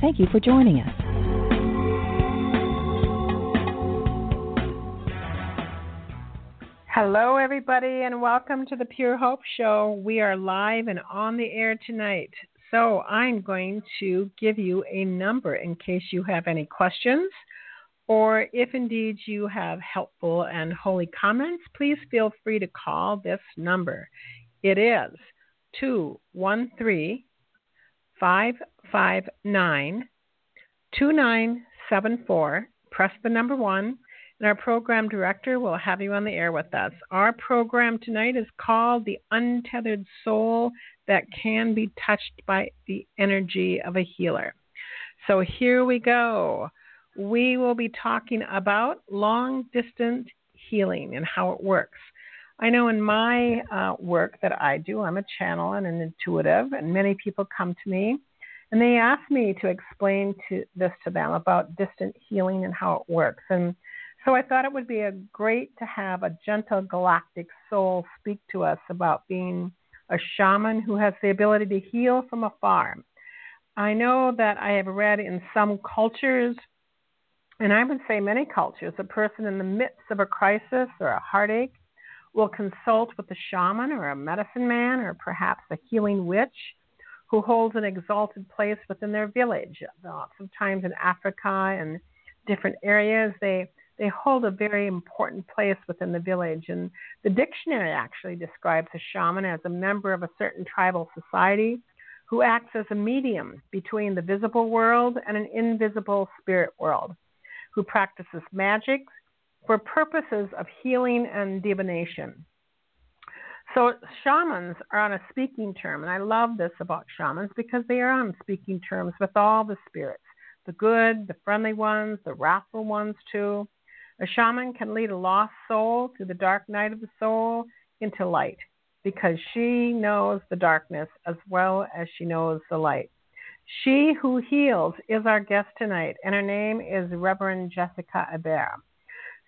Thank you for joining us. Hello, everybody, and welcome to the Pure Hope Show. We are live and on the air tonight. So, I'm going to give you a number in case you have any questions, or if indeed you have helpful and holy comments, please feel free to call this number. It is 213 559 2974. Press the number one and our program director will have you on the air with us. Our program tonight is called The Untethered Soul That Can Be Touched by the Energy of a Healer. So here we go. We will be talking about long distance healing and how it works. I know in my uh, work that I do, I'm a channel and an intuitive, and many people come to me and they asked me to explain to this to them about distant healing and how it works. And so I thought it would be a great to have a gentle galactic soul speak to us about being a shaman who has the ability to heal from afar. I know that I have read in some cultures, and I would say many cultures, a person in the midst of a crisis or a heartache will consult with a shaman or a medicine man or perhaps a healing witch who holds an exalted place within their village. Uh, Lots of times in Africa and different areas, they they hold a very important place within the village. And the dictionary actually describes a shaman as a member of a certain tribal society who acts as a medium between the visible world and an invisible spirit world, who practices magic for purposes of healing and divination. So shamans are on a speaking term, and I love this about shamans because they are on speaking terms with all the spirits, the good, the friendly ones, the wrathful ones too. A shaman can lead a lost soul through the dark night of the soul into light because she knows the darkness as well as she knows the light. She who heals is our guest tonight, and her name is Reverend Jessica Hebert.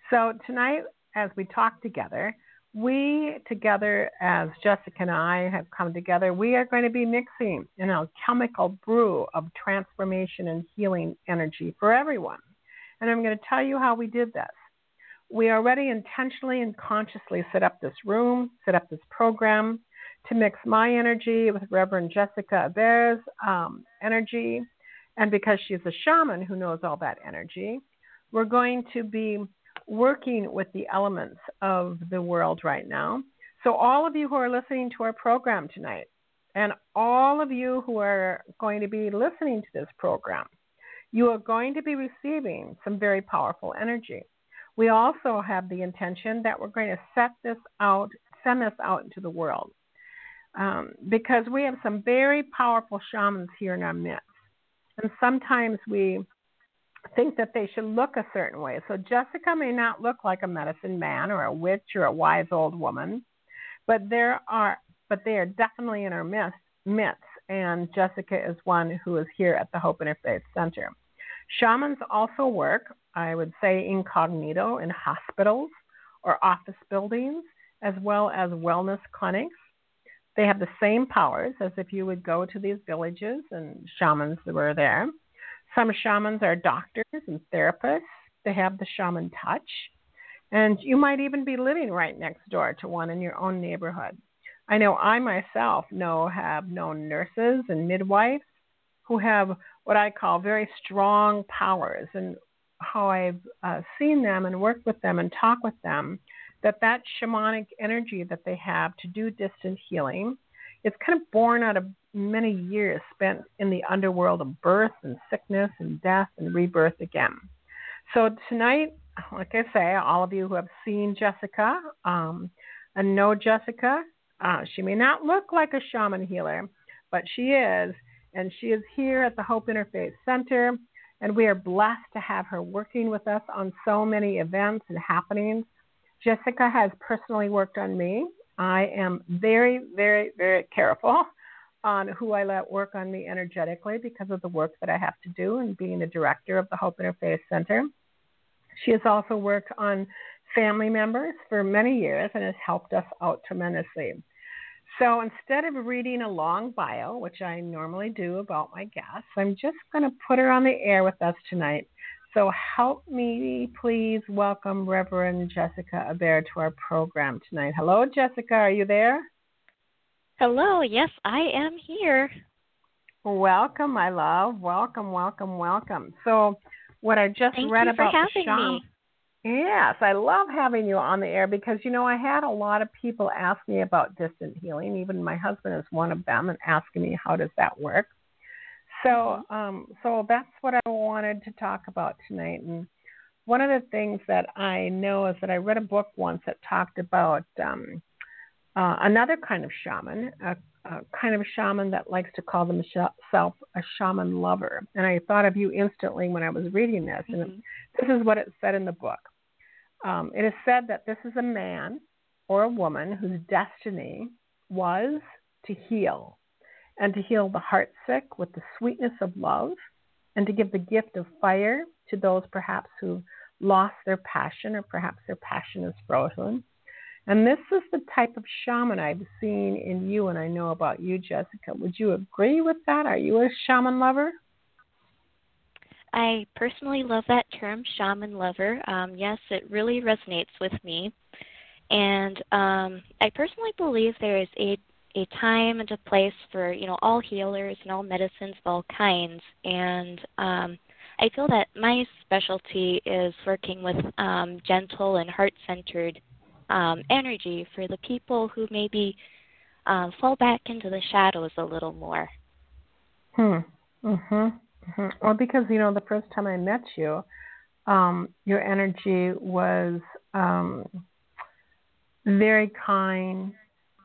So, tonight, as we talk together, we together, as Jessica and I have come together, we are going to be mixing an alchemical brew of transformation and healing energy for everyone. And I'm going to tell you how we did this we already intentionally and consciously set up this room, set up this program to mix my energy with Reverend Jessica Hebert's um, energy. And because she's a shaman who knows all that energy, we're going to be working with the elements of the world right now. So, all of you who are listening to our program tonight, and all of you who are going to be listening to this program, you are going to be receiving some very powerful energy. We also have the intention that we're going to set this out, send this out into the world. Um, because we have some very powerful shamans here in our midst. And sometimes we think that they should look a certain way. So Jessica may not look like a medicine man or a witch or a wise old woman, but there are but they are definitely in our midst, midst and Jessica is one who is here at the Hope Interfaith Center. Shamans also work, I would say, incognito in hospitals or office buildings, as well as wellness clinics. They have the same powers as if you would go to these villages and shamans were there. Some shamans are doctors and therapists. They have the shaman touch. And you might even be living right next door to one in your own neighborhood. I know I myself know have known nurses and midwives who have what I call very strong powers, and how I've uh, seen them and worked with them and talked with them, that that shamanic energy that they have to do distant healing, it's kind of born out of many years spent in the underworld of birth and sickness and death and rebirth again. So tonight, like I say, all of you who have seen Jessica um, and know Jessica, uh, she may not look like a shaman healer, but she is, and she is here at the Hope Interfaith Center, and we are blessed to have her working with us on so many events and happenings. Jessica has personally worked on me. I am very, very, very careful on who I let work on me energetically because of the work that I have to do and being the director of the Hope Interfaith Center. She has also worked on family members for many years and has helped us out tremendously. So instead of reading a long bio, which I normally do about my guests, I'm just going to put her on the air with us tonight. So help me please welcome Reverend Jessica Hebert to our program tonight. Hello, Jessica. Are you there? Hello. Yes, I am here. Welcome, my love. Welcome, welcome, welcome. So, what I just Thank read you about for having Sean, me. Yes, I love having you on the air because you know I had a lot of people ask me about distant healing. Even my husband is one of them and asking me how does that work. So, um, so that's what I wanted to talk about tonight. And one of the things that I know is that I read a book once that talked about um, uh, another kind of shaman, a, a kind of shaman that likes to call himself a shaman lover. And I thought of you instantly when I was reading this. And Mhm. this is what it said in the book. Um, it is said that this is a man or a woman whose destiny was to heal and to heal the heart sick with the sweetness of love and to give the gift of fire to those perhaps who've lost their passion or perhaps their passion is frozen. And this is the type of shaman I've seen in you and I know about you, Jessica. Would you agree with that? Are you a shaman lover? I personally love that term, shaman lover. Um, yes, it really resonates with me. And um, I personally believe there is a, a time and a place for, you know, all healers and all medicines of all kinds. And um, I feel that my specialty is working with um, gentle and heart centered um, energy for the people who maybe uh, fall back into the shadows a little more. Hmm. Mhm. Mhm. Well, because you know, the first time I met you, um, your energy was um, very kind,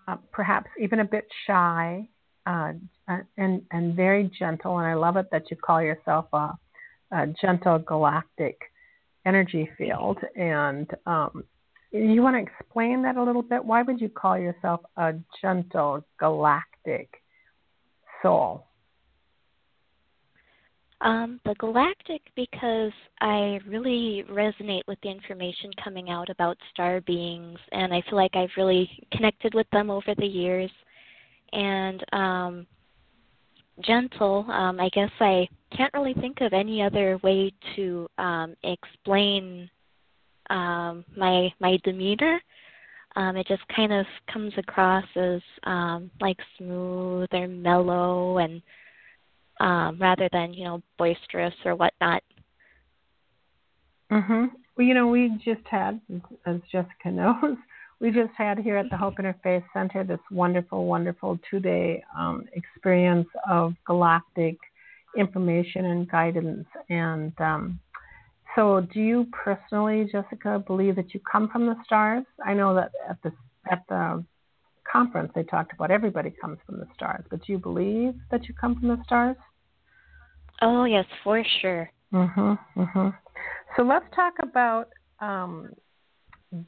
uh, perhaps even a bit shy, uh, and and very gentle. And I love it that you call yourself a, a gentle galactic energy field. And um, you want to explain that a little bit? Why would you call yourself a gentle galactic soul? Um, the galactic because I really resonate with the information coming out about star beings, and I feel like I've really connected with them over the years. And um, gentle, um, I guess I can't really think of any other way to um, explain um, my my demeanor. Um, it just kind of comes across as um, like smooth or mellow and um, rather than you know boisterous or whatnot. Mhm. Well, you know, we just had, as Jessica knows, we just had here at the Hope Interfaith Center this wonderful, wonderful two-day um, experience of galactic information and guidance. And um, so, do you personally, Jessica, believe that you come from the stars? I know that at the at the conference they talked about everybody comes from the stars, but do you believe that you come from the stars? Oh yes, for sure. Mhm. Mhm. So let's talk about um,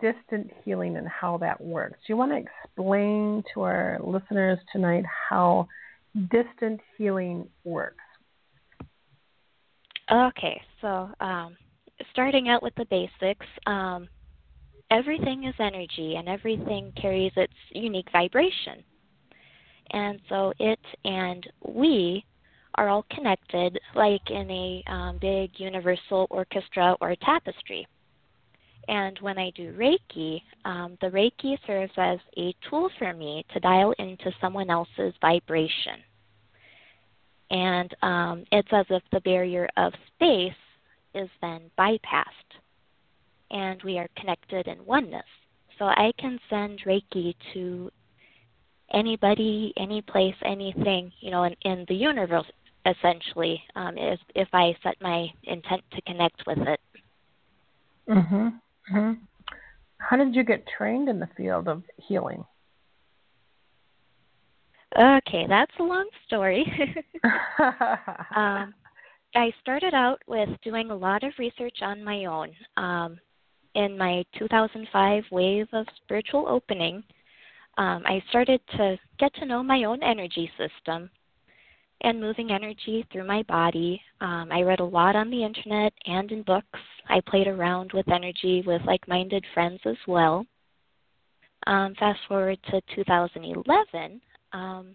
distant healing and how that works. Do you want to explain to our listeners tonight how distant healing works? Okay, so um, starting out with the basics, um, everything is energy and everything carries its unique vibration. And so it and we are all connected like in a um, big universal orchestra or tapestry. And when I do Reiki, um, the Reiki serves as a tool for me to dial into someone else's vibration. and um, it's as if the barrier of space is then bypassed, and we are connected in oneness. So I can send Reiki to anybody, any place, anything, you know, in, in the universe, essentially, um, if, if I set my intent to connect with it. Mhm. Mhm. How did you get trained in the field of healing? Okay, that's a long story. um, I started out with doing a lot of research on my own. Um, in my 2005 wave of spiritual opening, um, I started to get to know my own energy system and moving energy through my body. Um, I read a lot on the internet and in books. I played around with energy with like minded friends as well. Um, fast forward to 2011, um,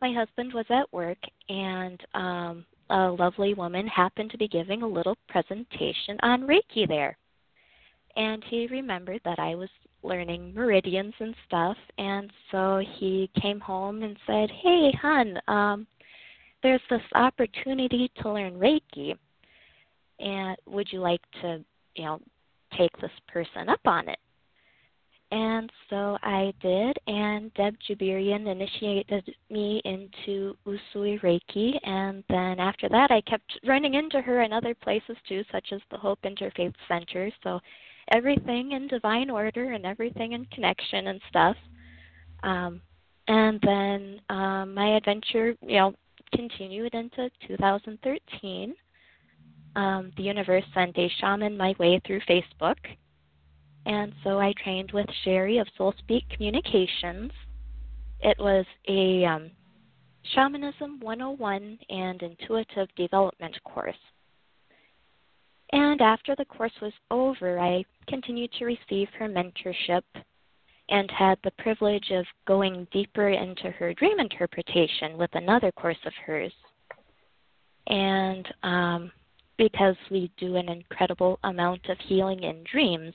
my husband was at work and um, a lovely woman happened to be giving a little presentation on Reiki there. And he remembered that I was learning meridians and stuff and so he came home and said hey hon um there's this opportunity to learn reiki and would you like to you know take this person up on it and so I did, and Deb Jabirian initiated me into Usui Reiki, and then after that, I kept running into her in other places too, such as the Hope Interfaith Center. So everything in divine order and everything in connection and stuff. Um, and then um, my adventure, you know, continued into 2013. Um, the universe sent a shaman my way through Facebook, and so I trained with Sherry of Soul Speak Communications. It was a um, Shamanism 101 and Intuitive Development course. And after the course was over, I continued to receive her mentorship and had the privilege of going deeper into her dream interpretation with another course of hers. And um, because we do an incredible amount of healing in dreams,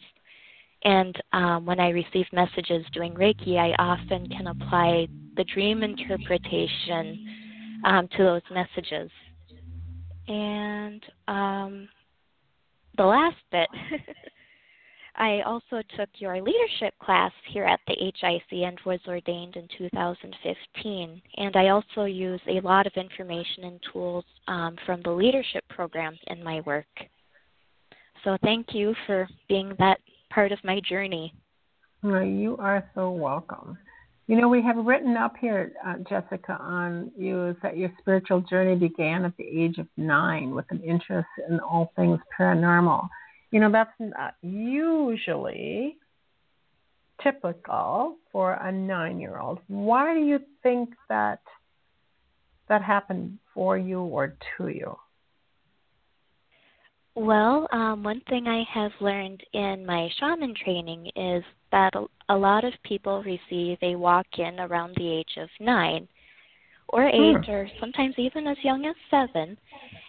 and um, when I receive messages doing Reiki, I often can apply the dream interpretation um, to those messages. And um, the last bit, I also took your leadership class here at the HIC and was ordained in 2015. And I also use a lot of information and tools um, from the leadership program in my work. So thank you for being that part of my journey. You are so welcome. You know, we have written up here, uh, Jessica, on you is that your spiritual journey began at the age of nine with an interest in all things paranormal. You know, that's not usually typical for a nine year old. Why do you think that that happened for you or to you? Well, um, one thing I have learned in my shaman training is that a, lot of people receive a walk in around the age of nine or hmm. eight, or sometimes even as young as seven.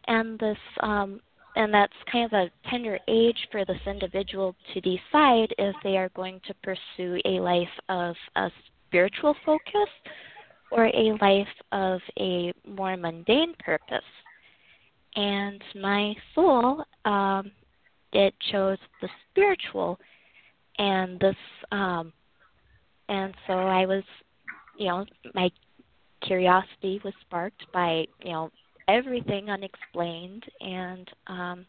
And this um, and that's kind of a tender age for this individual to decide if they are going to pursue a life of a spiritual focus or a life of a more mundane purpose and my soul um, it chose the spiritual and this um and so i was you know my curiosity was sparked by you know everything unexplained and um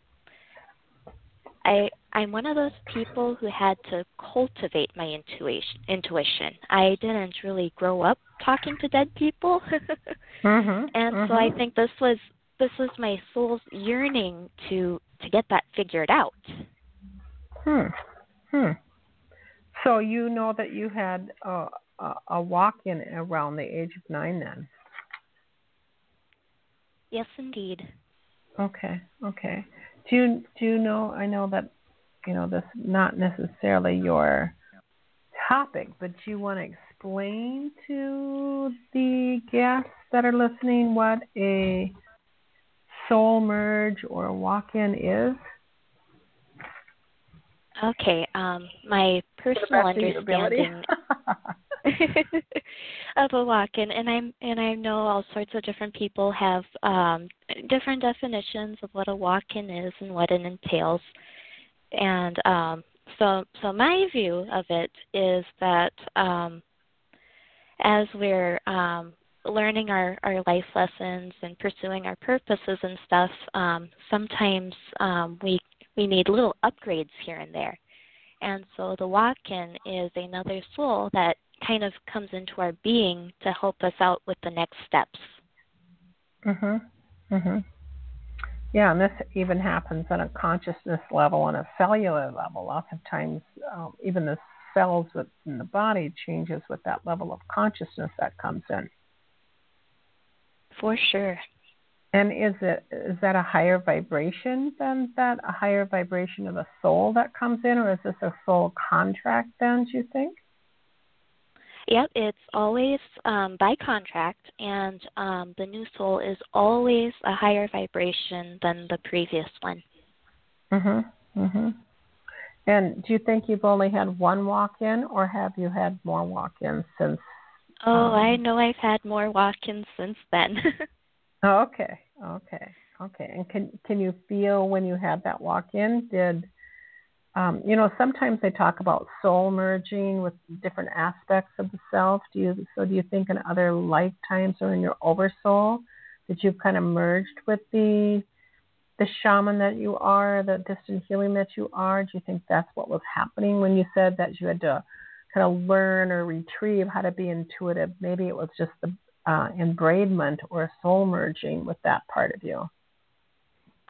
i i'm one of those people who had to cultivate my intuition intuition i didn't really grow up talking to dead people mm-hmm, and mm-hmm. so i think this was this was my soul's yearning to to get that figured out. Hmm. Hmm. So you know that you had a, a, a walk-in around the age of nine, then? Yes, indeed. Okay. Okay. Do you do you know? I know that you know this not necessarily your topic, but do you want to explain to the guests that are listening what a soul merge or a walk in is? Okay, um, my personal understanding. of a walk-in, and I'm and I know all sorts of different people have um, different definitions of what a walk-in is and what it entails, and um, so so my view of it is that um, as we're um, learning our, our life lessons and pursuing our purposes and stuff, um, sometimes um, we we need little upgrades here and there. And so the walk in is another soul that kind of comes into our being to help us out with the next steps. Mhm. Mhm. Yeah, and this even happens on a consciousness level, on a cellular level. Lots of times, um, even the cells within the body changes with that level of consciousness that comes in. For sure. And is it is that a higher vibration than that? A higher vibration of a soul that comes in, or is this a soul contract? Then do you think? Yep, it's always um, by contract, and um, the new soul is always a higher vibration than the previous one. Mhm. Mhm. And do you think you've only had one walk-in, or have you had more walk-ins since? Oh, um, I know I've had more walk-ins since then. Okay, okay, okay. And can can you feel when you had that walk in? Did um, you know? Sometimes they talk about soul merging with different aspects of the self. Do you so? Do you think in other lifetimes or in your oversoul that you've kind of merged with the the shaman that you are, the distant healing that you are? Do you think that's what was happening when you said that you had to kind of learn or retrieve how to be intuitive? Maybe it was just the uh, embraidment or soul merging with that part of you.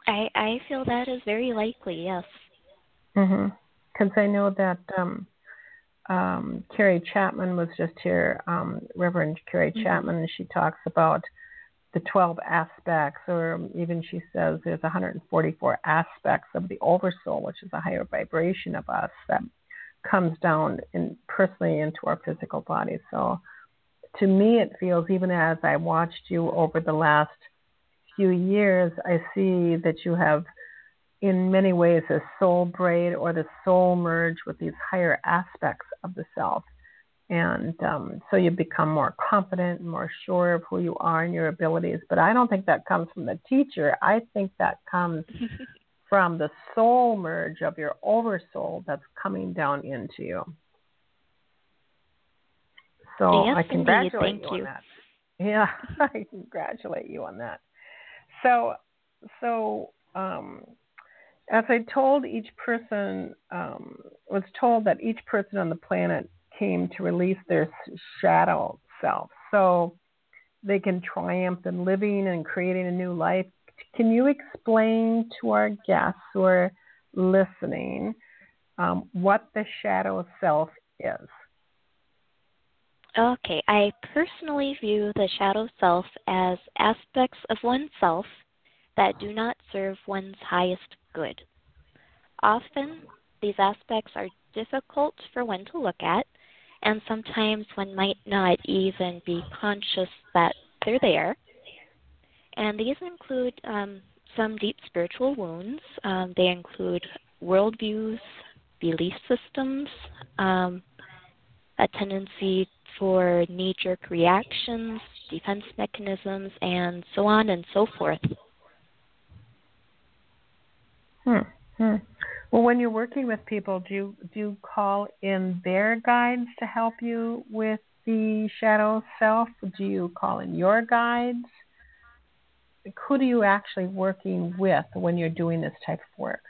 I I feel that is very likely. Yes. Mhm. Because I know that um, um, Carrie Chapman was just here, um, Reverend Carrie mm-hmm. Chapman, and she talks about the 12 aspects, or even she says there's 144 aspects of the oversoul, which is a higher vibration of us that comes down in personally into our physical body. So to me, it feels, even as I watched you over the last few years, I see that you have, in many ways, a soul braid or the soul merge with these higher aspects of the self. And um, so you become more confident more sure of who you are and your abilities. But I don't think that comes from the teacher. I think that comes from the soul merge of your oversoul that's coming down into you. So yes, I congratulate indeed. you, Thank on that. Yeah, I congratulate you on that. So, so um, as I told each person, um, was told that each person on the planet came to release their shadow self, so they can triumph in living and creating a new life. Can you explain to our guests who are listening um, what the shadow self is? Okay, I personally view the shadow self as aspects of oneself that do not serve one's highest good. Often, these aspects are difficult for one to look at, and sometimes one might not even be conscious that they're there. And these include um, some deep spiritual wounds, um, they include worldviews, belief systems, um, a tendency for knee jerk reactions, defense mechanisms, and so on and so forth. Hmm. hmm. Well, when you're working with people, do you do you call in their guides to help you with the shadow self? Do you call in your guides? Who do you actually working with when you're doing this type of work?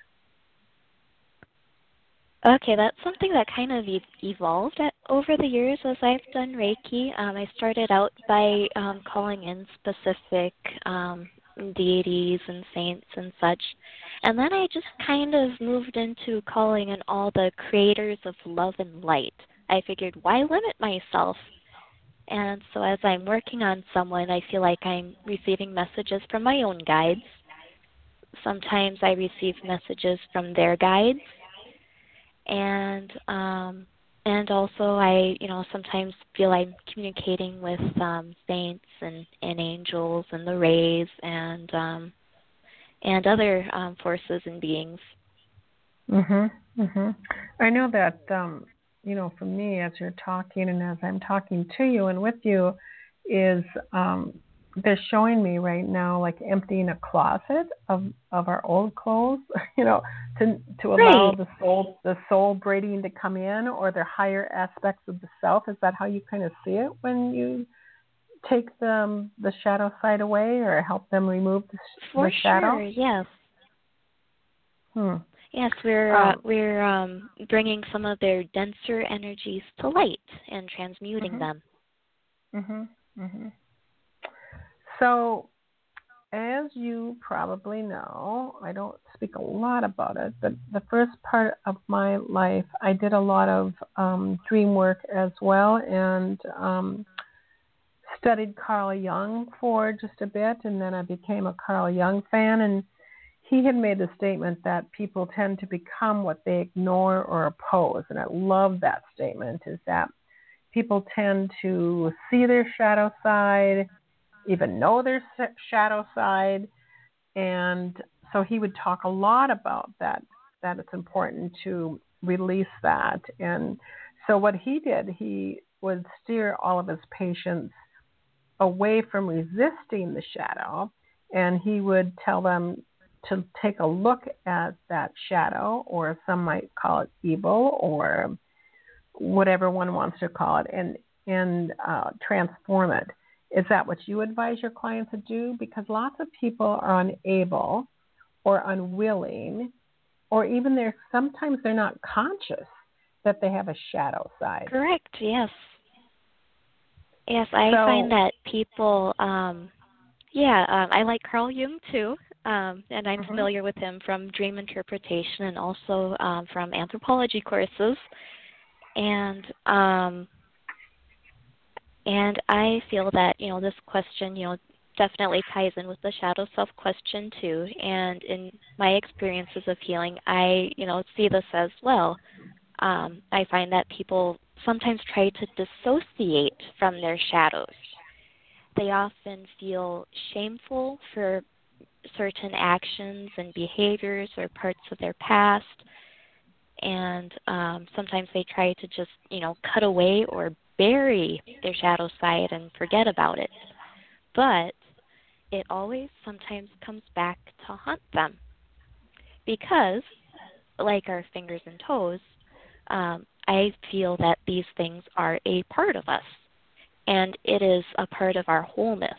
Okay, that's something that kind of evolved at, over the years as I've done Reiki. Um, I started out by um, calling in specific um, deities and saints and such. And then I just kind of moved into calling in all the creators of love and light. I figured, why limit myself? And so as I'm working on someone, I feel like I'm receiving messages from my own guides. Sometimes I receive messages from their guides and um and also I, you know, sometimes feel I'm communicating with um saints and, and angels and the rays and um and other um forces and beings. Mhm. Mhm. I know that um you know, for me as you're talking and as I'm talking to you and with you, is um, they're showing me right now like emptying a closet of of our old clothes, you know, to to allow Right. the soul the soul braiding to come in or the higher aspects of the self. Is that how you kind of see it when you take the the shadow side away or help them remove the, For the shadow? sure, yes. Hmm. Yes, we're uh, Um, we're um, bringing some of their denser energies to light and transmuting Mhm. them. Mhm. Mhm. So, as you probably know, I don't speak a lot about it, but the first part of my life, I did a lot of um, dream work as well, and um, studied Carl Jung for just a bit, and then I became a Carl Jung fan, and he had made a statement that people tend to become what they ignore or oppose, and I love that statement. Is that people tend to see their shadow side, even know their shadow side, and so he would talk a lot about that. That it's important to release that, and so what he did, he would steer all of his patients away from resisting the shadow, and he would tell them to take a look at that shadow, or some might call it evil, or whatever one wants to call it, and and uh, transform it. Is that what you advise your clients to do? Because lots of people are unable or unwilling, or even they're sometimes they're not conscious that they have a shadow side. Correct. Yes. Yes, I So- find that people. Um, yeah, um, I like Carl Jung too, um, and I'm Mhm. familiar with him from dream interpretation and also um, from anthropology courses. And um, and I feel that you know this question, you know, definitely ties in with the shadow self question too. And in my experiences of healing, I you know see this as well. Um, I find that people sometimes try to dissociate from their shadows. They often feel shameful for certain actions and behaviors or parts of their past, and um, sometimes they try to just, you know, cut away or bury their shadow side and forget about it. But it always sometimes comes back to haunt them because, like our fingers and toes, um, I feel that these things are a part of us, and it is a part of our wholeness.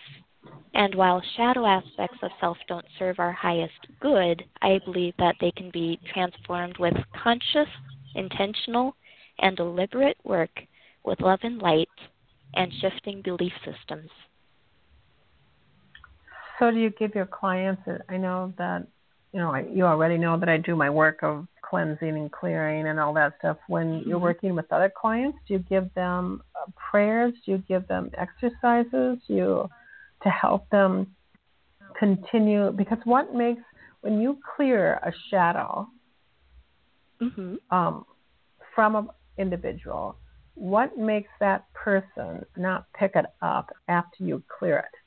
And while shadow aspects of self don't serve our highest good, I believe that they can be transformed with conscious, intentional, and deliberate work with love and light and shifting belief systems. So, do you give your clients? I know that you know I, you already know that I do my work of cleansing and clearing and all that stuff. When you're Mhm. working with other clients, do you give them prayers? Do you give them exercises? Do you to help them continue? Because what makes when you clear a shadow hmm um, from an individual, what makes that person not pick it up after you clear it?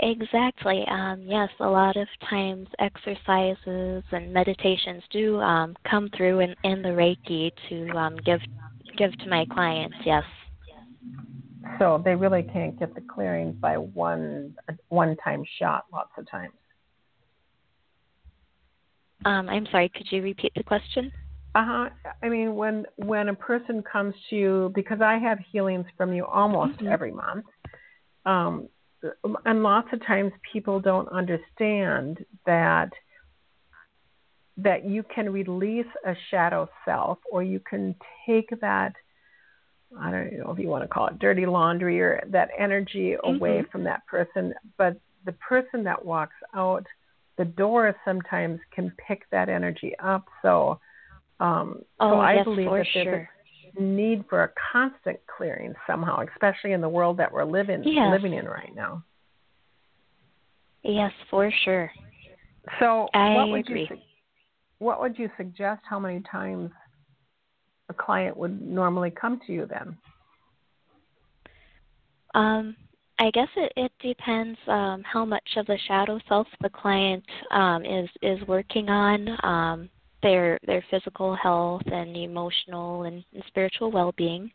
Exactly. Um, yes, a lot of times exercises and meditations do um, come through in, in the Reiki to um, give give to my clients. Yes. So they really can't get the clearing by one one time shot lots of times. Um, I'm sorry. Could you repeat the question? Uh huh. I mean, when when a person comes to you, because I have healings from you almost Mhm. every month, um, and lots of times people don't understand that that you can release a shadow self, or you can take that. I don't know if you want to call it dirty laundry or that energy away Mhm. from that person, but the person that walks out the door sometimes can pick that energy up. So, um, Oh, so I yes, believe that there's sure. a need for a constant clearing somehow, especially in the world that we're living Yes. living in right now. Yes, for sure. So, I what would agree. you what would you suggest? How many times a client would normally come to you then? Um, I guess it, it depends um, how much of the shadow self the client um, is is working on. Um, their their physical health and emotional and, and spiritual well-being.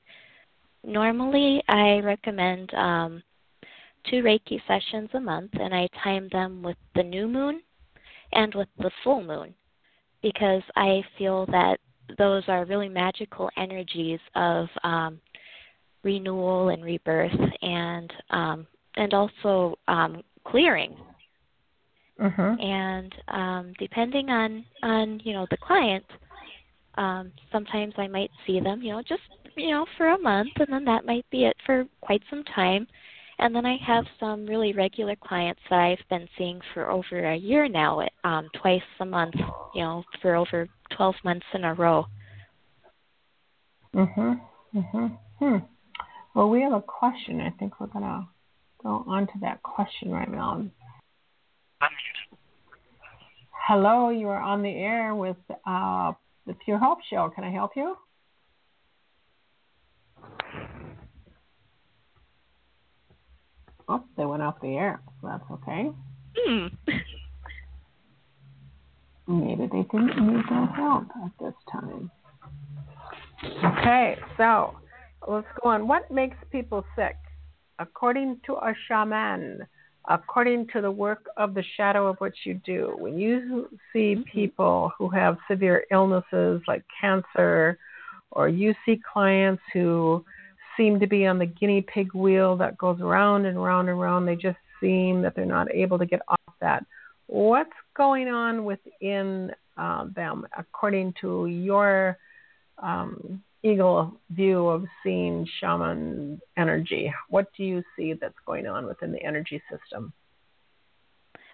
Normally, I recommend um, two Reiki sessions a month, and I time them with the new moon and with the full moon because I feel that those are really magical energies of um, renewal and rebirth, and um, and also um, clearing. Mm-hmm. And um, depending on on you know the client, um, sometimes I might see them, you know, just you know for a month, and then that might be it for quite some time. And then I have some really regular clients that I've been seeing for over a year now, um, twice a month, you know, for over 12 months in a row. Mhm. Mhm. Hmm. Well, we have a question. I think we're gonna go on to that question right now. Hello, you are on the air with uh, the Pure Hope Show. Can I help you? Oh, they went off the air. So that's okay. Hmm. Maybe they didn't need no help at this time. Okay, so let's go on. What makes people sick? According to a shaman, according to the work of the shadow of what you do, when you see people who have severe illnesses like cancer, or you see clients who seem to be on the guinea pig wheel that goes round and round and round, they just seem that they're not able to get off that. What's going on within uh, them according to your um, eagle view of seeing shaman energy? What do you see that's going on within the energy system?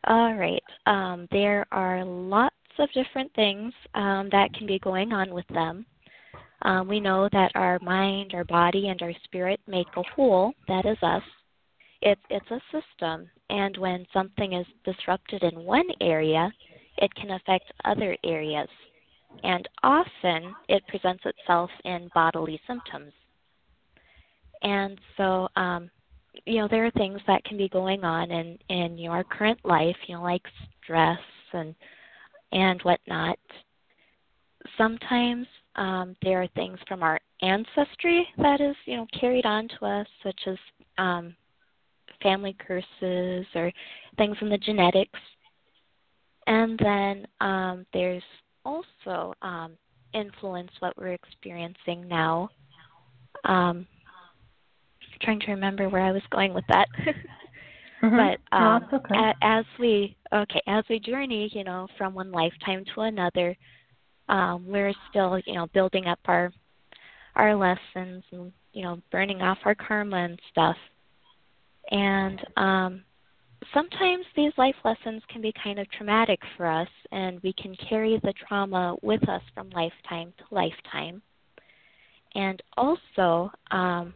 All right. Um, there are lots of different things um, that can be going on with them. Um, we know that our mind, our body, and our spirit make a whole. That is us. It's it's a system, and when something is disrupted in one area, it can affect other areas, and often it presents itself in bodily symptoms. And so, um, you know, there are things that can be going on in in your current life, you know, like stress and and whatnot. Sometimes um, there are things from our ancestry that is, you know, carried on to us, such as um, family curses or things in the genetics. And then um, there's also um, influence what we're experiencing now. Um, trying to remember where I was going with that. Mm-hmm. But um, no, okay. a, as we okay, as we journey, you know, from one lifetime to another, um, we're still, you know, building up our our lessons and you know, burning off our karma and stuff. And um, sometimes these life lessons can be kind of traumatic for us, and we can carry the trauma with us from lifetime to lifetime. And also, um,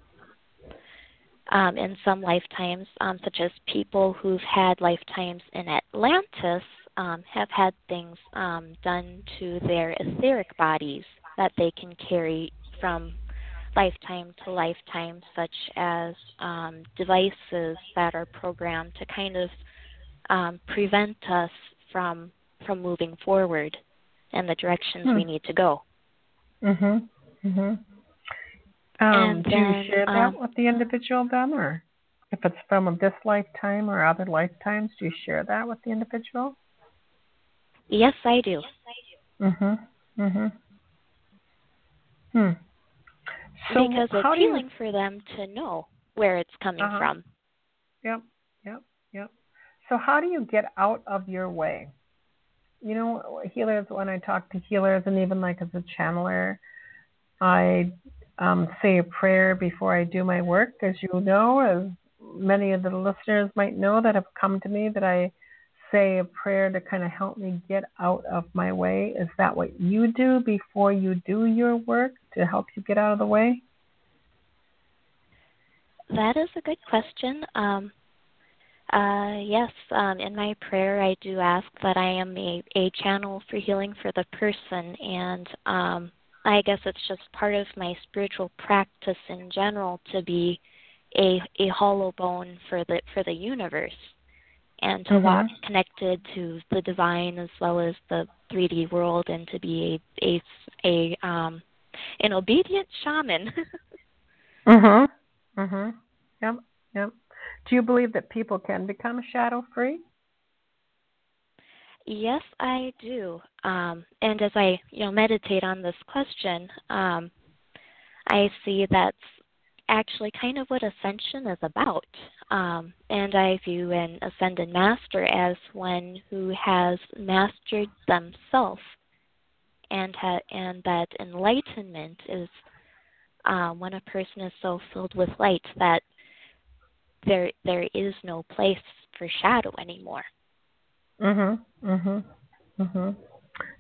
um, in some lifetimes, um, such as people who've had lifetimes in Atlantis, um, have had things um, done to their etheric bodies that they can carry from lifetime to lifetime, such as um, devices that are programmed to kind of um, prevent us from from moving forward in the directions hmm. we need to go. Mhm. Mhm. Um, do then, you share that um, with the individual then, or if it's from this lifetime or other lifetimes, do you share that with the individual? Yes, I do. Mhm. Mhm. Hmm. So because it's how do you- healing for them to know where it's coming Uh-huh. from. Yep, yep, yep. So how do you get out of your way? You know, healers, when I talk to healers and even like as a channeler, I um, say a prayer before I do my work, as you know, as many of the listeners might know that have come to me that I say a prayer to kind of help me get out of my way. Is that what you do before you do your work to help you get out of the way? That is a good question. Um, uh, yes, um, in my prayer, I do ask that I am a, a channel for healing for the person, and um, I guess it's just part of my spiritual practice in general to be a a hollow bone for the for the universe. And to Mhm. walk connected to the divine as well as the 3D world, and to be a a, a um, an obedient shaman. Mhm. Mhm. Yep. Yep. Do you believe that people can become shadow free? Yes, I do. Um, and as I, you know, meditate on this question, um, I see that's actually kind of what ascension is about. Um, and I view an ascended master as one who has mastered themselves, and ha- and that enlightenment is uh, when a person is so filled with light that there there is no place for shadow anymore. Mhm. Mhm. Mhm.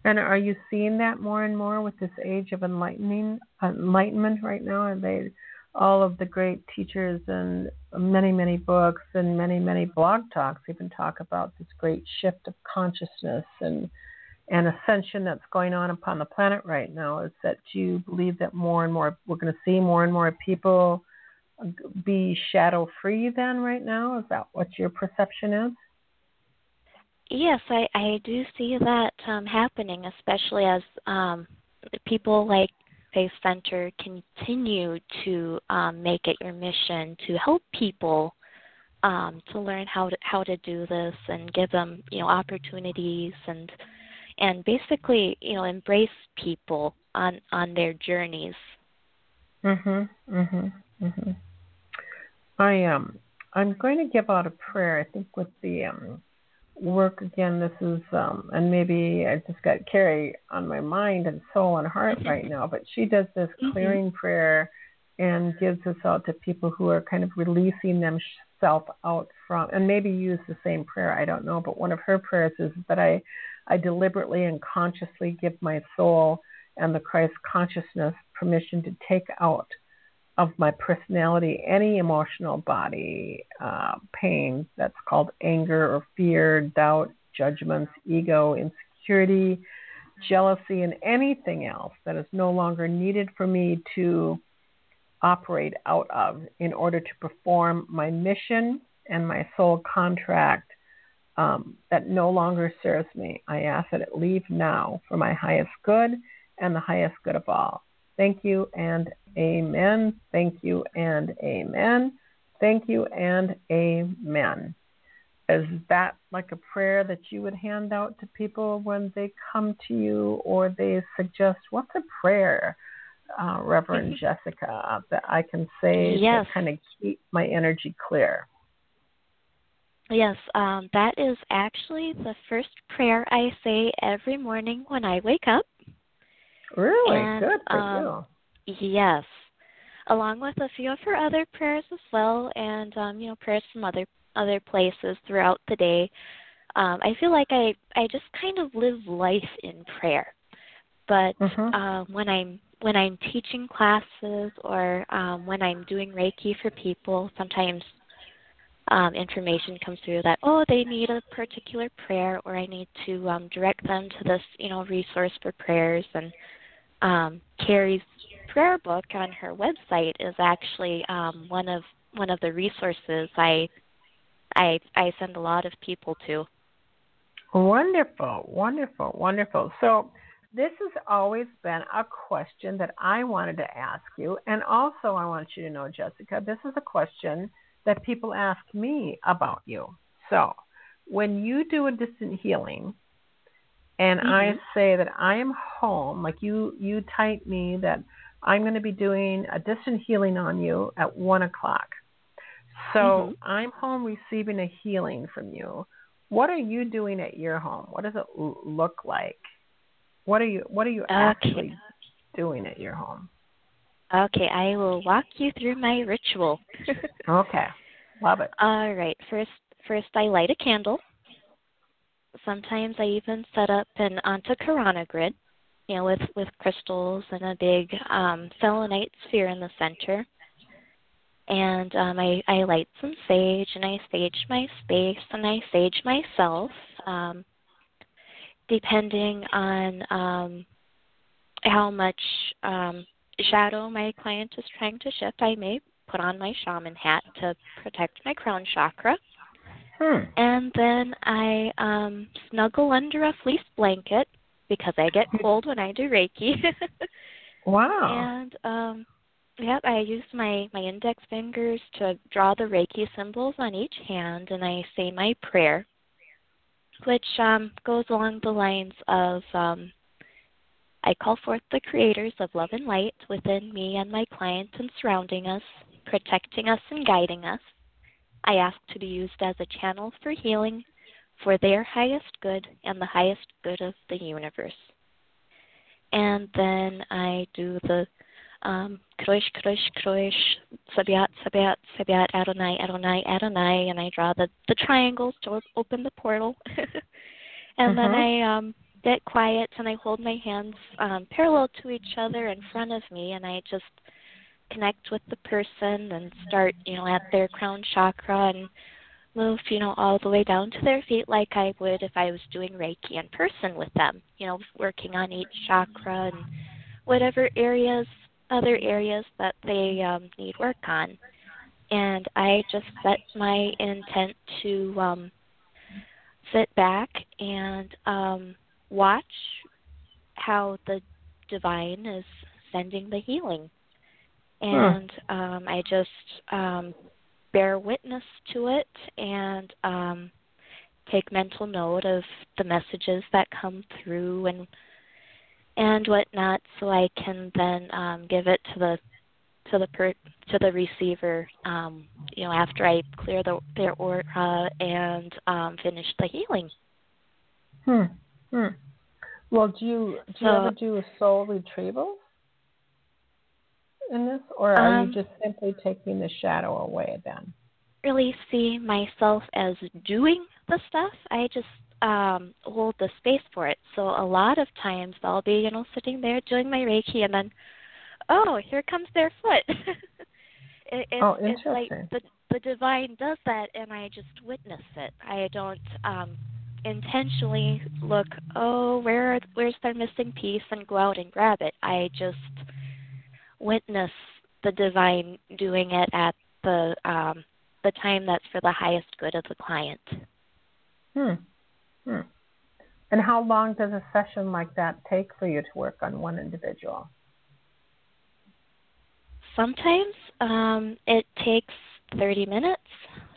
And are you seeing that more and more with this age of enlightening enlightenment right now? Are they all of the great teachers and many many books and many many blog talks even talk about this great shift of consciousness and and ascension that's going on upon the planet right now is that you believe that more and more we're going to see more and more people be shadow free then right now? Is that what your perception is? Yes, I, I do see that um, happening, especially as um, people like Faith Center continue to um, make it your mission to help people um, to learn how to how to do this and give them you know opportunities and and basically you know embrace people on on their journeys. Mhm. Mhm. Mhm. I um I'm going to give out a prayer. I think with the um work again. This is um and maybe I just got Carrie on my mind and soul and heart right now. But she does this clearing prayer and gives this out to people who are kind of releasing themselves out from and maybe use the same prayer. I don't know. But one of her prayers is that I I deliberately and consciously give my soul and the Christ consciousness permission to take out of my personality any emotional body uh, pain that's called anger or fear, doubt, judgments, ego, insecurity, jealousy, and anything else that is no longer needed for me to operate out of in order to perform my mission and my soul contract um, that no longer serves me. I ask that it leave now for my highest good and the highest good of all. Thank you and amen. Thank you and amen. Thank you and amen. Is that like a prayer that you would hand out to people when they come to you or they suggest, what's a prayer, uh, Reverend Jessica, that I can say Yes. to kind of keep my energy clear? Yes, um, that is actually the first prayer I say every morning when I wake up. Really? And, Good for um, you. Yes, along with a few of her other prayers as well, and um, you know prayers from other other places throughout the day. Um, I feel like I I just kind of live life in prayer, but Mhm. um, when I'm when I'm teaching classes or um, when I'm doing Reiki for people, sometimes um, information comes through that oh they need a particular prayer or I need to um, direct them to this you know resource for prayers and um, Carrie's prayer book on her website is actually um, one of one of the resources I I I send a lot of people to. Wonderful, wonderful, wonderful. So, this has always been a question that I wanted to ask you. And also, I want you to know, Jessica, this is a question that people ask me about you. So, when you do a distant healing, and I Mhm. say that I am home, like you, you type me that I'm going to be doing a distant healing on you at one o'clock. So Mhm. I'm home receiving a healing from you. What are you doing at your home? What does it l- look like? What are you What are you Okay. actually doing at your home? Okay, I will walk you through my ritual. Okay, love it. All right. First, first I light a candle. Sometimes I even set up an Antakarana grid, you know, with with crystals and a big um, selenite sphere in the center. And um, I I light some sage and I sage my space and I sage myself. Um, depending on um, how much um, shadow my client is trying to shift, I may put on my shaman hat to protect my crown chakra. Hmm. And then I um snuggle under a fleece blanket because I get cold when I do Reiki. Wow. and um yep, I use my my index fingers to draw the Reiki symbols on each hand and I say my prayer which um goes along the lines of um I call forth the creators of love and light within me and my client and surrounding us, protecting us and guiding us. I ask to be used as a channel for healing for their highest good and the highest good of the universe. And then I do the um, Kroish, Kroish, Kroish, Sabiat, Sabiat, Sabiat, Adonai, Adonai, Adonai, and I draw the, the triangles to open the portal. and then Mhm. I um, get quiet and I hold my hands um, parallel to each other in front of me, and I just connect with the person and start, you know, at their crown chakra and move, you know, all the way down to their feet like I would if I was doing Reiki in person with them, you know, working on each chakra and whatever areas, other areas that they um, need work on. And I just set my intent to um, sit back and um, watch how the divine is sending the healing. And um, I just um, bear witness to it and um, take mental note of the messages that come through and and whatnot, so I can then um, give it to the to the per, to the receiver. Um, you know, after I clear the, their aura and um, finish the healing. Hmm. Hmm. Well, do you do you So- ever do a soul retrievals in this, or are Um, you just simply taking the shadow away then? really see myself as doing the stuff. I just um hold the space for it. So a lot of times I'll be, you know, sitting there doing my Reiki and then oh, here comes their foot. it, it's, Oh, it's like the the divine does that and I just witness it. I don't um intentionally look, oh, where where's their missing piece and go out and grab it. I just witness the divine doing it at the um the time that's for the highest good of the client. Hmm. Hmm. And how long does a session like that take for you to work on one individual? Sometimes um, it takes 30 minutes.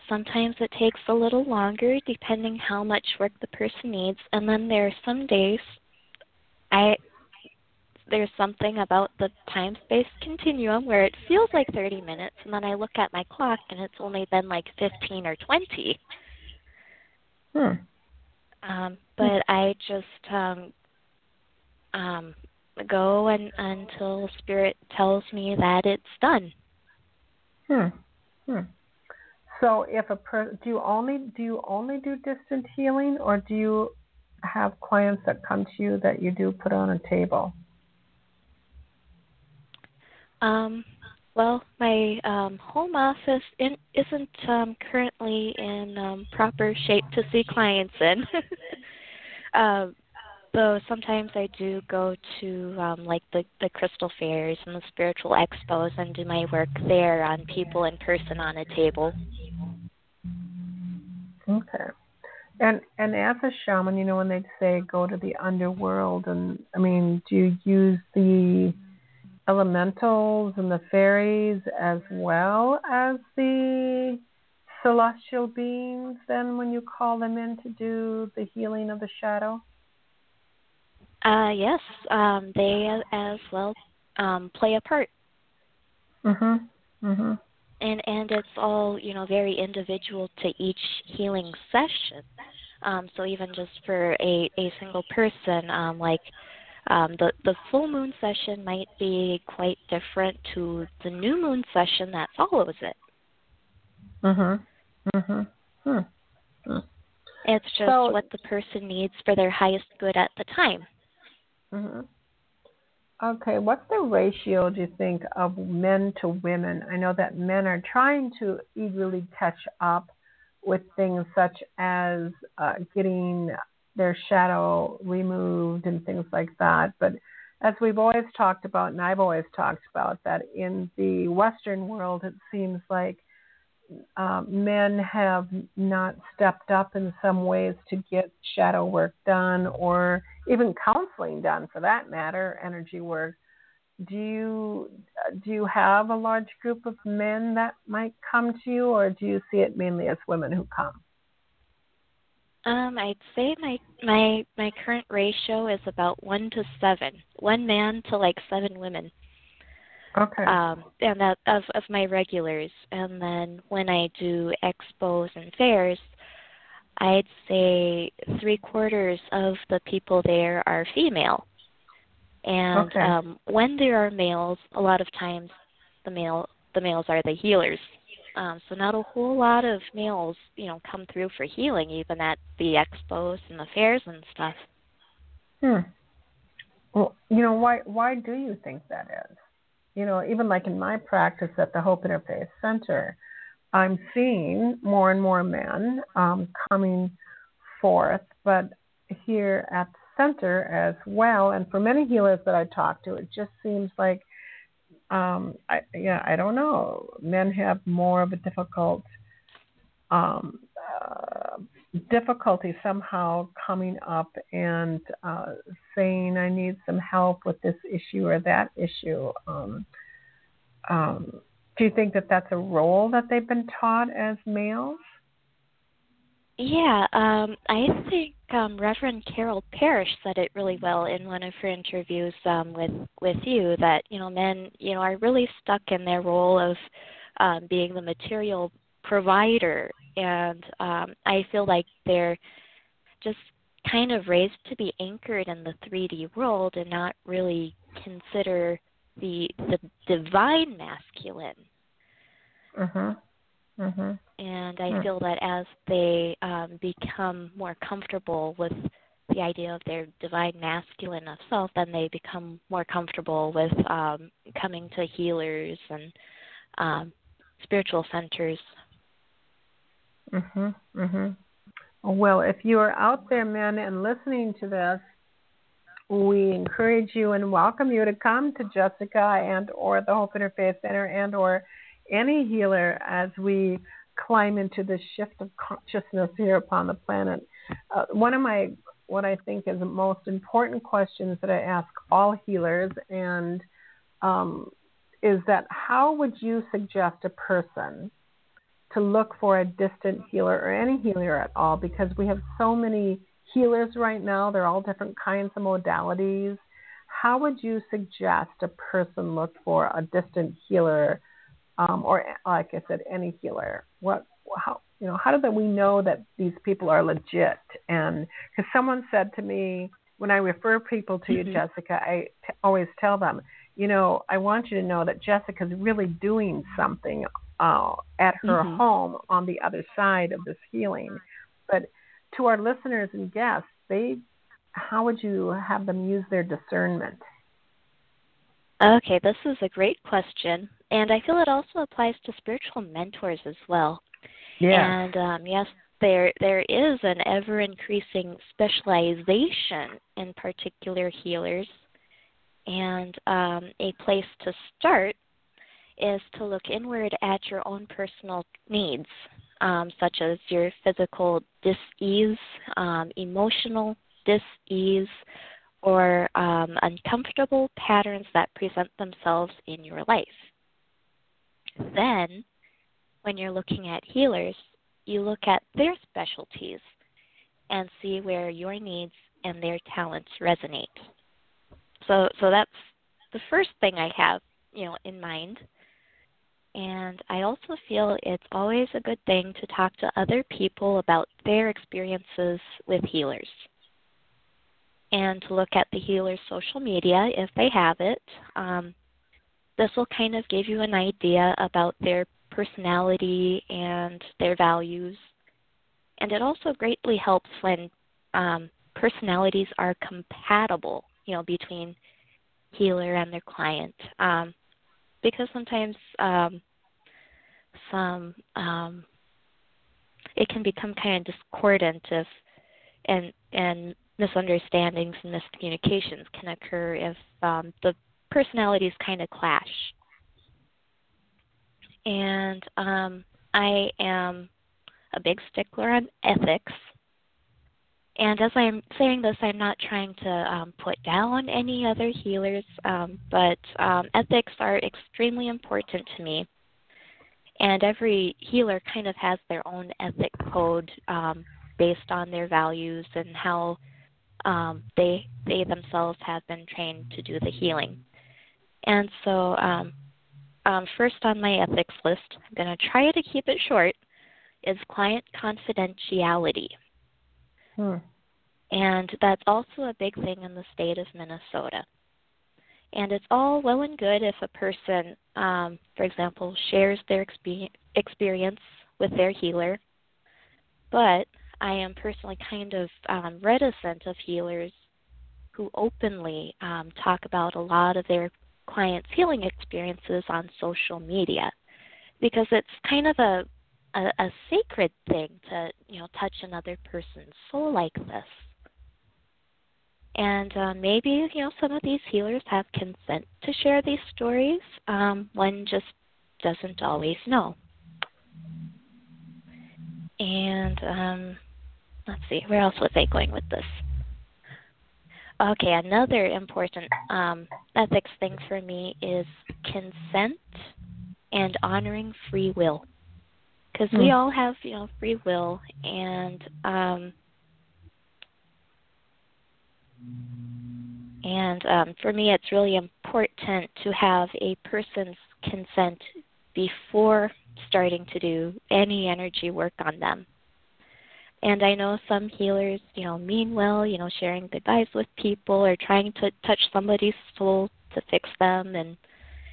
Sometimes it takes a little longer, depending how much work the person needs. And then there are some days I there's something about the time space continuum where it feels like 30 minutes, and then I look at my clock and it's only been like 15 or 20. Hmm. Um, but I just um, um, go and until spirit tells me that it's done. Hmm. Hmm. So if a per do you only do you only do distant healing or do you have clients that come to you that you do put on a table? Um, well, my um, home office in, isn't um, currently in um, proper shape to see clients in. um, though sometimes I do go to um, like the the crystal fairs and the spiritual expos and do my work there on people in person on a table. Okay. And and as a shaman, you know, when they say go to the underworld, and I mean, do you use the elementals and the fairies as well as the celestial beings? Then, when you call them in to do the healing of the shadow. Uh, yes, um, they as well um, play a part. Mhm. Mhm. and and it's all you know very individual to each healing session um so even just for a a single person um like um the the full moon session might be quite different to the new moon session that follows it Mhm. Mhm. Hmm. Hmm. it's just So- what the person needs for their highest good at the time hmm Okay, what's the ratio, do you think, of men to women? I know that men are trying to eagerly catch up with things such as uh, getting their shadow removed and things like that. But as we've always talked about, and I've always talked about, that in the Western world, it seems like um, men have not stepped up in some ways to get shadow work done or even counseling done for that matter, energy work. Do you do you have a large group of men that might come to you, or do you see it mainly as women who come? Um, I'd say my my my current ratio is about one to seven, one man to like seven women. Okay. Um, and that of of my regulars, and then when I do expos and fairs, I'd say three quarters of the people there are female. And okay. um, when there are males, a lot of times the male the males are the healers. Um, so not a whole lot of males, you know, come through for healing, even at the expos and the fairs and stuff. Hmm. Well, you know, why why do you think that is? you know, even like in my practice at the Hope Interfaith Center, I'm seeing more and more men um, coming forth, but here at the center as well, and for many healers that I talk to, it just seems like, um, I, yeah, I don't know, men have more of a difficult um, uh, difficulty somehow coming up and uh, saying I need some help with this issue or that issue. Um, um, do you think that that's a role that they've been taught as males? Yeah, um, I think um, Reverend Carol Parrish said it really well in one of her interviews um, with with you that you know men you know are really stuck in their role of um, being the material provider and um, I feel like they're just kind of raised to be anchored in the 3D world and not really consider the the divine masculine. Mhm. Mhm. And I feel that as they um, become more comfortable with the idea of their divine masculine of self, then they become more comfortable with um, coming to healers and um, spiritual centers Mhm. Mhm. Well, if you are out there, men, and listening to this, we encourage you and welcome you to come to Jessica and or the Hope Interfaith Center and or any healer as we climb into the shift of consciousness here upon the planet. Uh, one of my what I think is the most important questions that I ask all healers and um, is that how would you suggest a person to look for a distant healer or any healer at all because we have so many healers right now. They're all different kinds of modalities. How would you suggest a person look for a distant healer, um, or like I said, any healer? What, how, you know, how do that we know that these people are legit? And because someone said to me when I refer people to mm-hmm. you, Jessica, I t- always tell them, you know, I want you to know that Jessica's really doing something uh, at her mm-hmm. home on the other side of this healing. But to our listeners and guests, they, how would you have them use their discernment? Okay, this is a great question, and I feel it also applies to spiritual mentors as well. Yeah. And um, yes, there there is an ever increasing specialization in particular healers, and um, a place to start is to look inward at your own personal needs, um, such as your physical dis-ease, um, emotional dis-ease, or um, uncomfortable patterns that present themselves in your life. Then, when you're looking at healers, you look at their specialties and see where your needs and their talents resonate. So, so that's the first thing I have, you know, in mind. And I also feel it's always a good thing to talk to other people about their experiences with healers. And to look at the healer's social media if they have it. Um, this will kind of give you an idea about their personality and their values. And it also greatly helps when um, personalities are compatible, you know, between healer and their client. Um, because sometimes um, some um, it can become kind of discordant if and and misunderstandings and miscommunications can occur if um, the personalities kind of clash. And um, I am a big stickler on ethics. And as I'm saying this, I'm not trying to um, put down any other healers, um, but um, ethics are extremely important to me. And every healer kind of has their own ethic code um, based on their values and how um, they they themselves have been trained to do the healing. And so, um, um, first on my ethics list, I'm going to try to keep it short, is client confidentiality. Hmm. And that's also a big thing in the state of Minnesota. And it's all well and good if a person, um, for example, shares their experience with their healer, but I am personally kind of um, reticent of healers who openly um, talk about a lot of their clients' healing experiences on social media because it's kind of a, a, a sacred thing to you know touch another person's soul like this. And uh, maybe you know some of these healers have consent to share these stories. Um, one just doesn't always know. And um, let's see, where else was I going with this? Okay, another important um, ethics thing for me is consent and honoring free will, because mm. we hmm. all have you know free will, and um, and um, for me, it's really important to have a person's consent before starting to do any energy work on them. And I know some healers, you know, mean well, you know, sharing good vibes with people or trying to touch somebody's soul to fix them and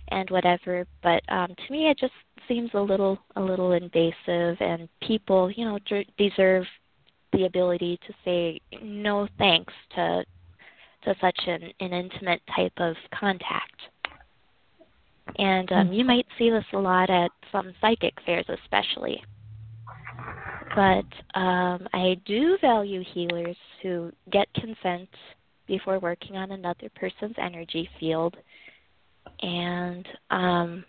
and whatever. But um, to me, it just seems a little a little invasive, and people, you know, d- deserve the ability to say no thanks to to such an, an intimate type of contact. And um, mm-hmm. you might see this a lot at some psychic fairs, especially but um, I do value healers who get consent before working on another person's energy field. And um,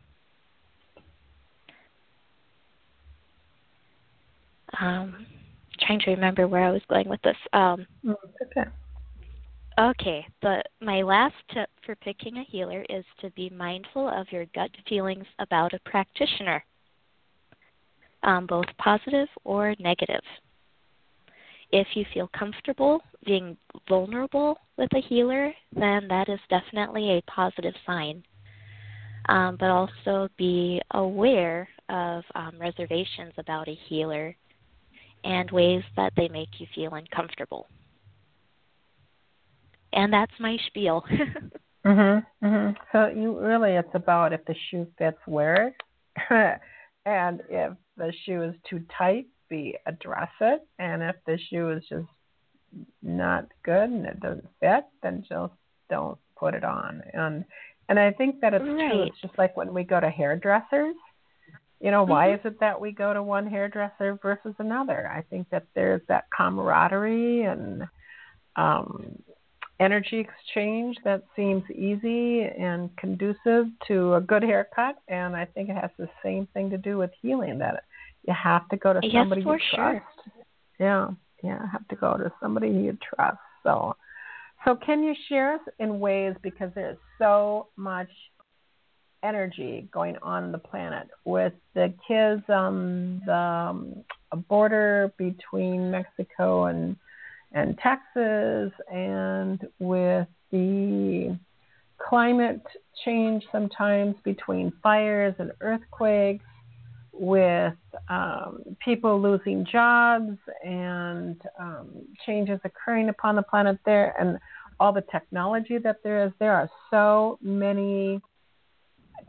um, trying to remember where I was going with this. Um, okay. Okay. The my last tip for picking a healer is to be mindful of your gut feelings about a practitioner um, both positive or negative. If you feel comfortable being vulnerable with a healer, then that is definitely a positive sign. Um, but also be aware of um, reservations about a healer and ways that they make you feel uncomfortable. And that's my spiel. mhm. Mhm. So you really it's about if the shoe fits, wear it. And if the shoe is too tight, be address it. And if the shoe is just not good and it doesn't fit, then just don't put it on. And and I think that it's right. true. It's just like when we go to hairdressers. You know, why mm-hmm. is it that we go to one hairdresser versus another? I think that there's that camaraderie and um energy exchange that seems easy and conducive to a good haircut. And I think it has the same thing to do with healing that you have to go to somebody yes, for you trust. Sure. Yeah, yeah, have to go to somebody you trust. So, so can you share us in ways because there's so much energy going on the planet with the kids on the um, border between Mexico and and Texas and with the climate change sometimes between fires and earthquakes, with um, people losing jobs and um, changes occurring upon the planet there, and all the technology that there is. There are so many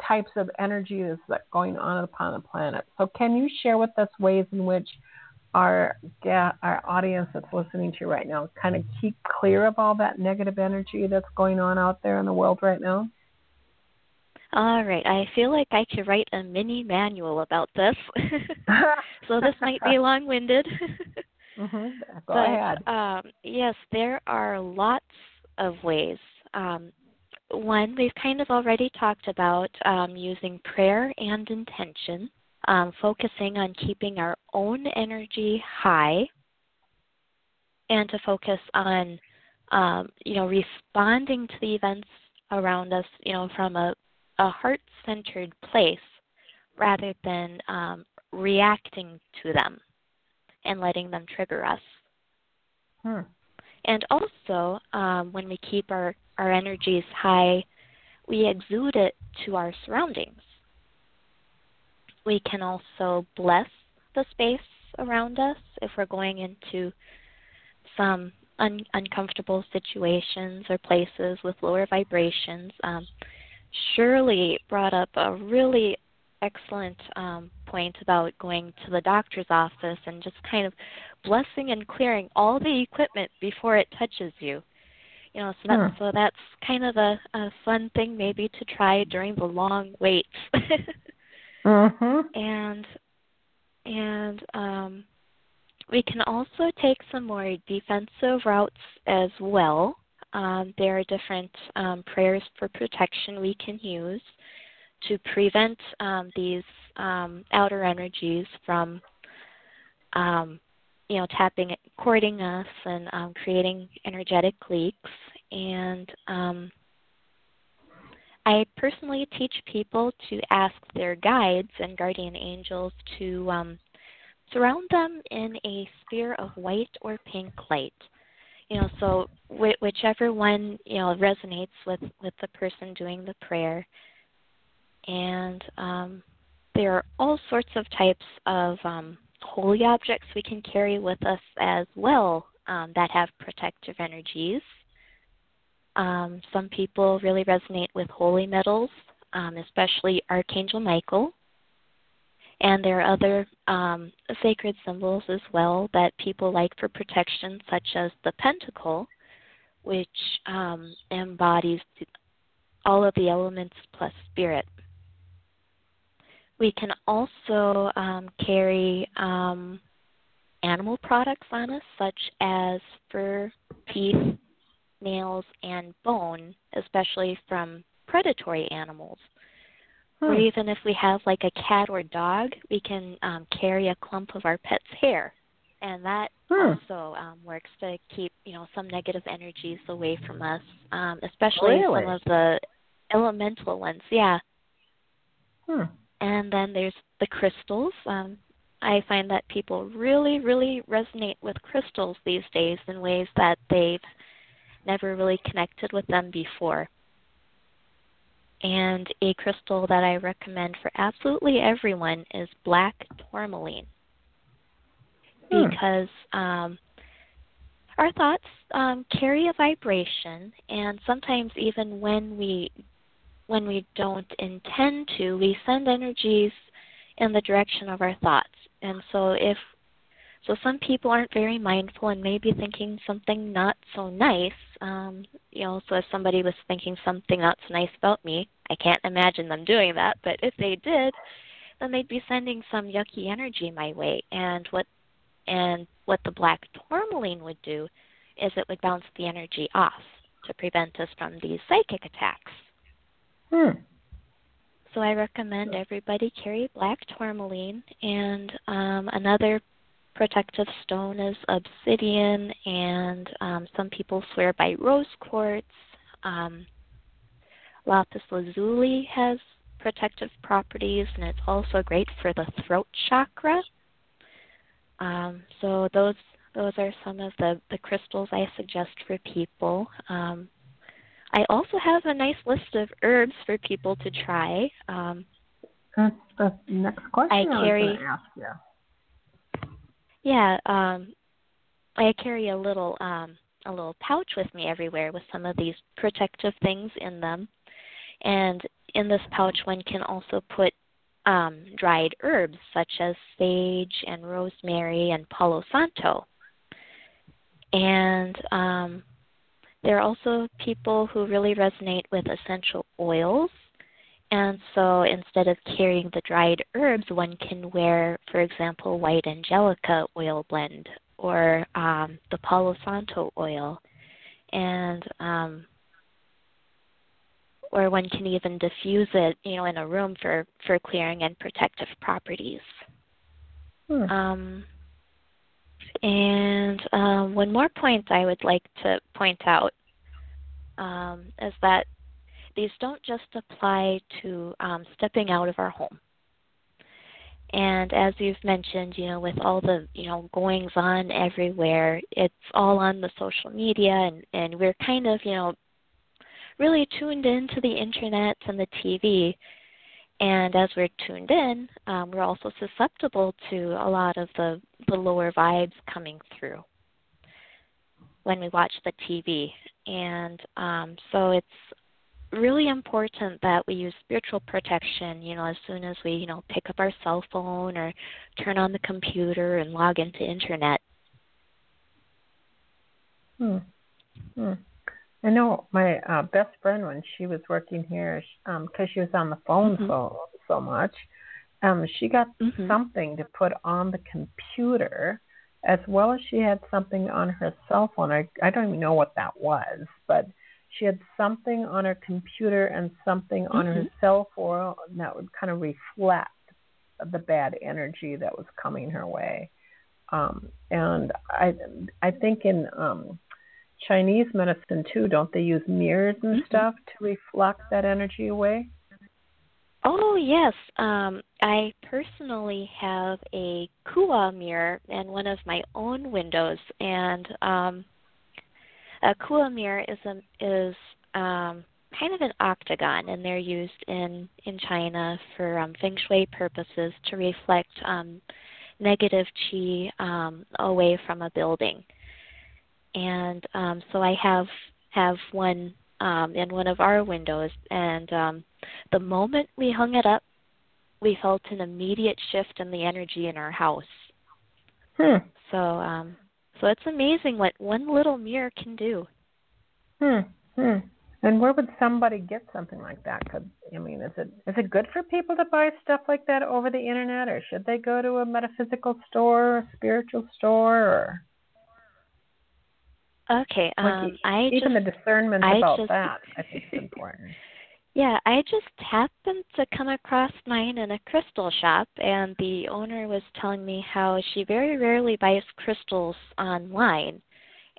types of energies that going on upon the planet. So, can you share with us ways in which our our audience that's listening to you right now kind of keep clear of all that negative energy that's going on out there in the world right now? All right. I feel like I could write a mini manual about this. so this might be long winded. mm-hmm. Go but, ahead. Um, yes, there are lots of ways. Um, one, we've kind of already talked about um, using prayer and intention um, focusing on keeping our own energy high and to focus on um, you know responding to the events around us you know from a, a heart centered place rather than um, reacting to them and letting them trigger us Hmm. and also um, when we keep our, our energies high we exude it to our surroundings we can also bless the space around us if we're going into some un- uncomfortable situations or places with lower vibrations. Um, Shirley brought up a really excellent um, point about going to the doctor's office and just kind of blessing and clearing all the equipment before it touches you. You know, so that Hmm. so that's kind of a, a fun thing maybe to try during the long waits. Mhm. and and um, we can also take some more defensive routes as well. Um, there are different um, prayers for protection we can use to prevent um, these um, outer energies from, um, you know, tapping, courting us and creating energetic leaks. And I personally teach people to ask their guides and guardian angels to um, surround them in a sphere of white or pink light. You know, so wh- whichever one you know resonates with with the person doing the prayer. And um, there are all sorts of types of um, holy objects we can carry with us as well um, that have protective energies. Um, some people really resonate with holy medals, um, especially Archangel Michael. And there are other um, sacred symbols as well that people like for protection, such as the pentacle, which um, embodies all of the elements plus spirit. We can also um, carry um, animal products on us, such as fur, teeth, nails, and bone, especially from predatory animals. Or Hmm. even if we have like a cat or dog, we can um, carry a clump of our pet's hair, and that Hmm. also um, works to keep you know some negative energies away from us, um, especially Really? some of the elemental ones. Yeah, Hmm. and then there's the crystals. Um, I find that people really, really resonate with crystals these days in ways that they've never really connected with them before. And a crystal that I recommend for absolutely everyone is black tourmaline. Hmm. Because um, our thoughts um, carry a vibration, and sometimes even when we when we don't intend to, we send energies in the direction of our thoughts. And so if so some people aren't very mindful and may be thinking something not so nice. Um, you know, so if somebody was thinking something not so nice about me, I can't imagine them doing that, but if they did, then they'd be sending some yucky energy my way. And what and what the black tourmaline would do is it would bounce the energy off to prevent us from these psychic attacks. Hmm. So I recommend everybody carry black tourmaline, and um, another protective stone is obsidian, and um, some people swear by rose quartz. Um, lapis lazuli has protective properties, and it's also great for the throat chakra. Um, so those those are some of the, the crystals I suggest for people. Um, I also have a nice list of herbs for people to try. Um, That's the next question I I, was going to ask you. Yeah, um, I carry a little um, a little pouch with me everywhere with some of these protective things in them. And in this pouch, one can also put um, dried herbs such as sage and rosemary and palo santo. And um, there are also people who really resonate with essential oils. And so instead of carrying the dried herbs, one can wear, for example, white angelica oil blend or um, the Palo Santo oil. And um, or one can even diffuse it, you know, in a room for for clearing and protective properties. Hmm. Um, and um, one more point I would like to point out um, is that these don't just apply to um, stepping out of our home. And as you've mentioned, you know, with all the you know goings on everywhere, it's all on the social media, and and we're kind of you know really tuned into the internet and the TV. And as we're tuned in, um, we're also susceptible to a lot of the, the lower vibes coming through when we watch the TV. And um, so it's really important that we use spiritual protection, you know, as soon as we, you know, pick up our cell phone or turn on the computer and log into internet. Hmm. Hmm. I know my uh, best friend when she was working here, because um, she was on the phone mm-hmm. so so much, um, she got mm-hmm. something to put on the computer, as well as she had something on her cell phone. I I don't even know what that was, but she had something on her computer and something on mm-hmm. her cell phone that would kind of reflect the bad energy that was coming her way. Um, and I I think in um, Chinese medicine too, don't they use mirrors and mm-hmm. stuff to reflect that energy away? Oh yes, um, I personally have a Kua mirror in one of my own windows, and um, a Kua mirror is a, is um, kind of an octagon, and they're used in in China for um, feng shui purposes to reflect um, negative chi um, away from a building and um, so I have have one um, in one of our windows, and um, the moment we hung it up, we felt an immediate shift in the energy in our house. Hmm. So um, so it's amazing what one little mirror can do. Hmm. Hmm. And where would somebody get something like that? Could I mean, is it is it good for people to buy stuff like that over the internet, or should they go to a metaphysical store, a spiritual store, or Okay. Um, like I even just, the discernment I about just, that, I think, is important. Yeah, I just happened to come across mine in a crystal shop, and the owner was telling me how she very rarely buys crystals online.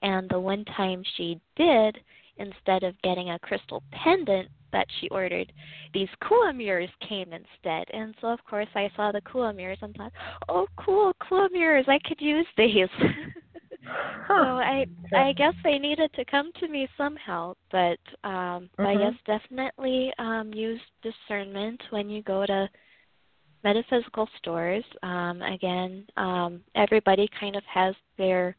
And the one time she did, instead of getting a crystal pendant that she ordered, these Kua mirrors came instead. And so, of course, I saw the Kua mirrors and thought, oh, cool, Kua mirrors, I could use these. So I I guess they needed to come to me somehow, but um mm-hmm. I guess definitely um use discernment when you go to metaphysical stores. Um again, um everybody kind of has their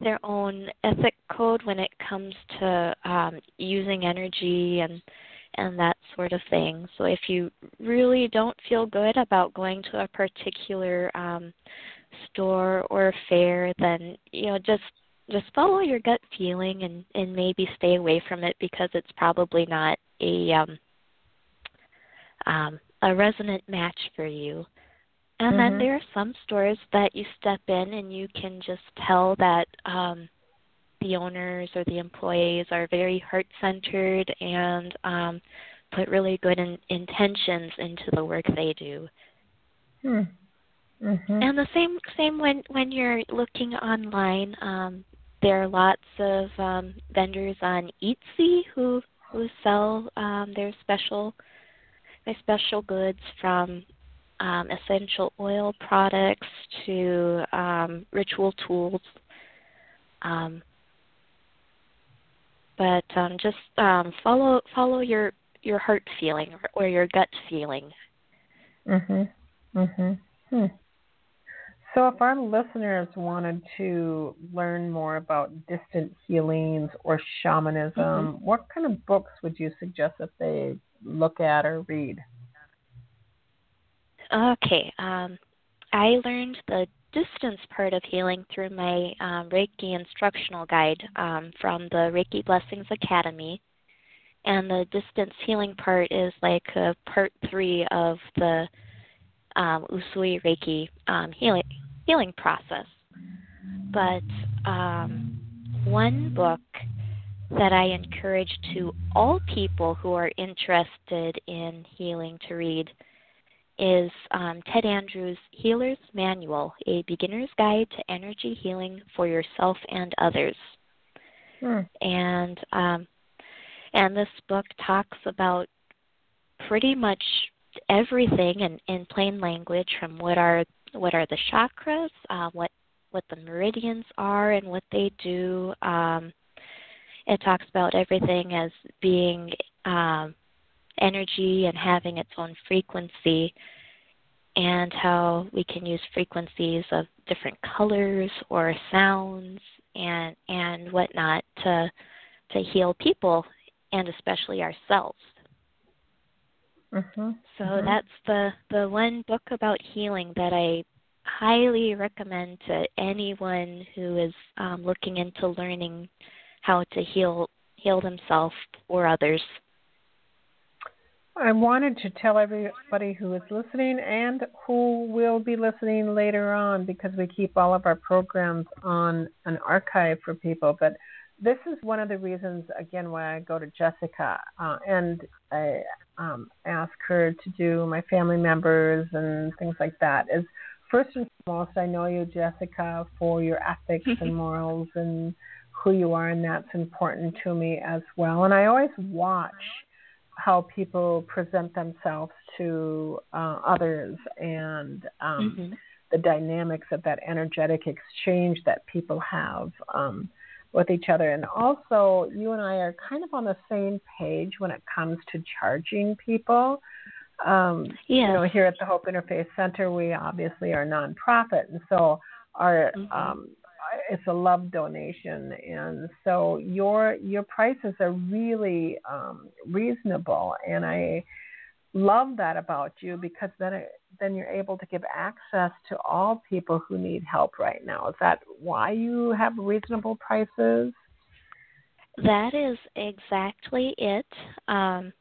their own ethic code when it comes to um using energy and and that sort of thing. So if you really don't feel good about going to a particular um store or fair, then you know just just follow your gut feeling and and maybe stay away from it because it's probably not a um, um, a resonant match for you. And mm-hmm. then there are some stores that you step in and you can just tell that um, the owners or the employees are very heart centered and um, put really good in, intentions into the work they do. Hmm. Mm-hmm. And the same same when when you're looking online, um, there are lots of um, vendors on Etsy who who sell um, their special their special goods from um, essential oil products to um, ritual tools. Um, but um, just um, follow follow your your heart feeling or, or your gut feeling. Mhm. Mhm. Hmm. So, if our listeners wanted to learn more about distant healings or shamanism, mm-hmm. what kind of books would you suggest that they look at or read? Okay. Um, I learned the distance part of healing through my um, Reiki instructional guide um, from the Reiki Blessings Academy. And the distance healing part is like a part three of the um, Usui Reiki um, healing healing process. But um, one book that I encourage to all people who are interested in healing to read is um, Ted Andrews' Healer's Manual, a beginner's guide to energy healing for yourself and others. Hmm. And um, and this book talks about pretty much everything in, in plain language, from what are what are the chakras, uh, what what the meridians are, and what they do. Um, it talks about everything as being um, energy and having its own frequency and how we can use frequencies of different colors or sounds and and whatnot to to heal people and especially ourselves. Mm-hmm. So mm-hmm. that's the the one book about healing that I highly recommend to anyone who is um, looking into learning how to heal heal themselves or others. I wanted to tell everybody who is listening and who will be listening later on because we keep all of our programs on an archive for people. But this is one of the reasons, again, why I go to Jessica uh, and I um, ask her to do my family members and things like that. Is first and foremost, I know you, Jessica, for your ethics and morals and who you are, and that's important to me as well. And I always watch how people present themselves to uh, others and um, mm-hmm. the dynamics of that energetic exchange that people have um, with each other. And also, you and I are kind of on the same page when it comes to charging people. Um, yes. You know, here at the Hope Interfaith Center, we obviously are nonprofit, and so our mm-hmm. um, it's a love donation, and so your your prices are really um, reasonable, and I love that about you because then it, then you're able to give access to all people who need help right now. Is that why you have reasonable prices? That is exactly it. Um,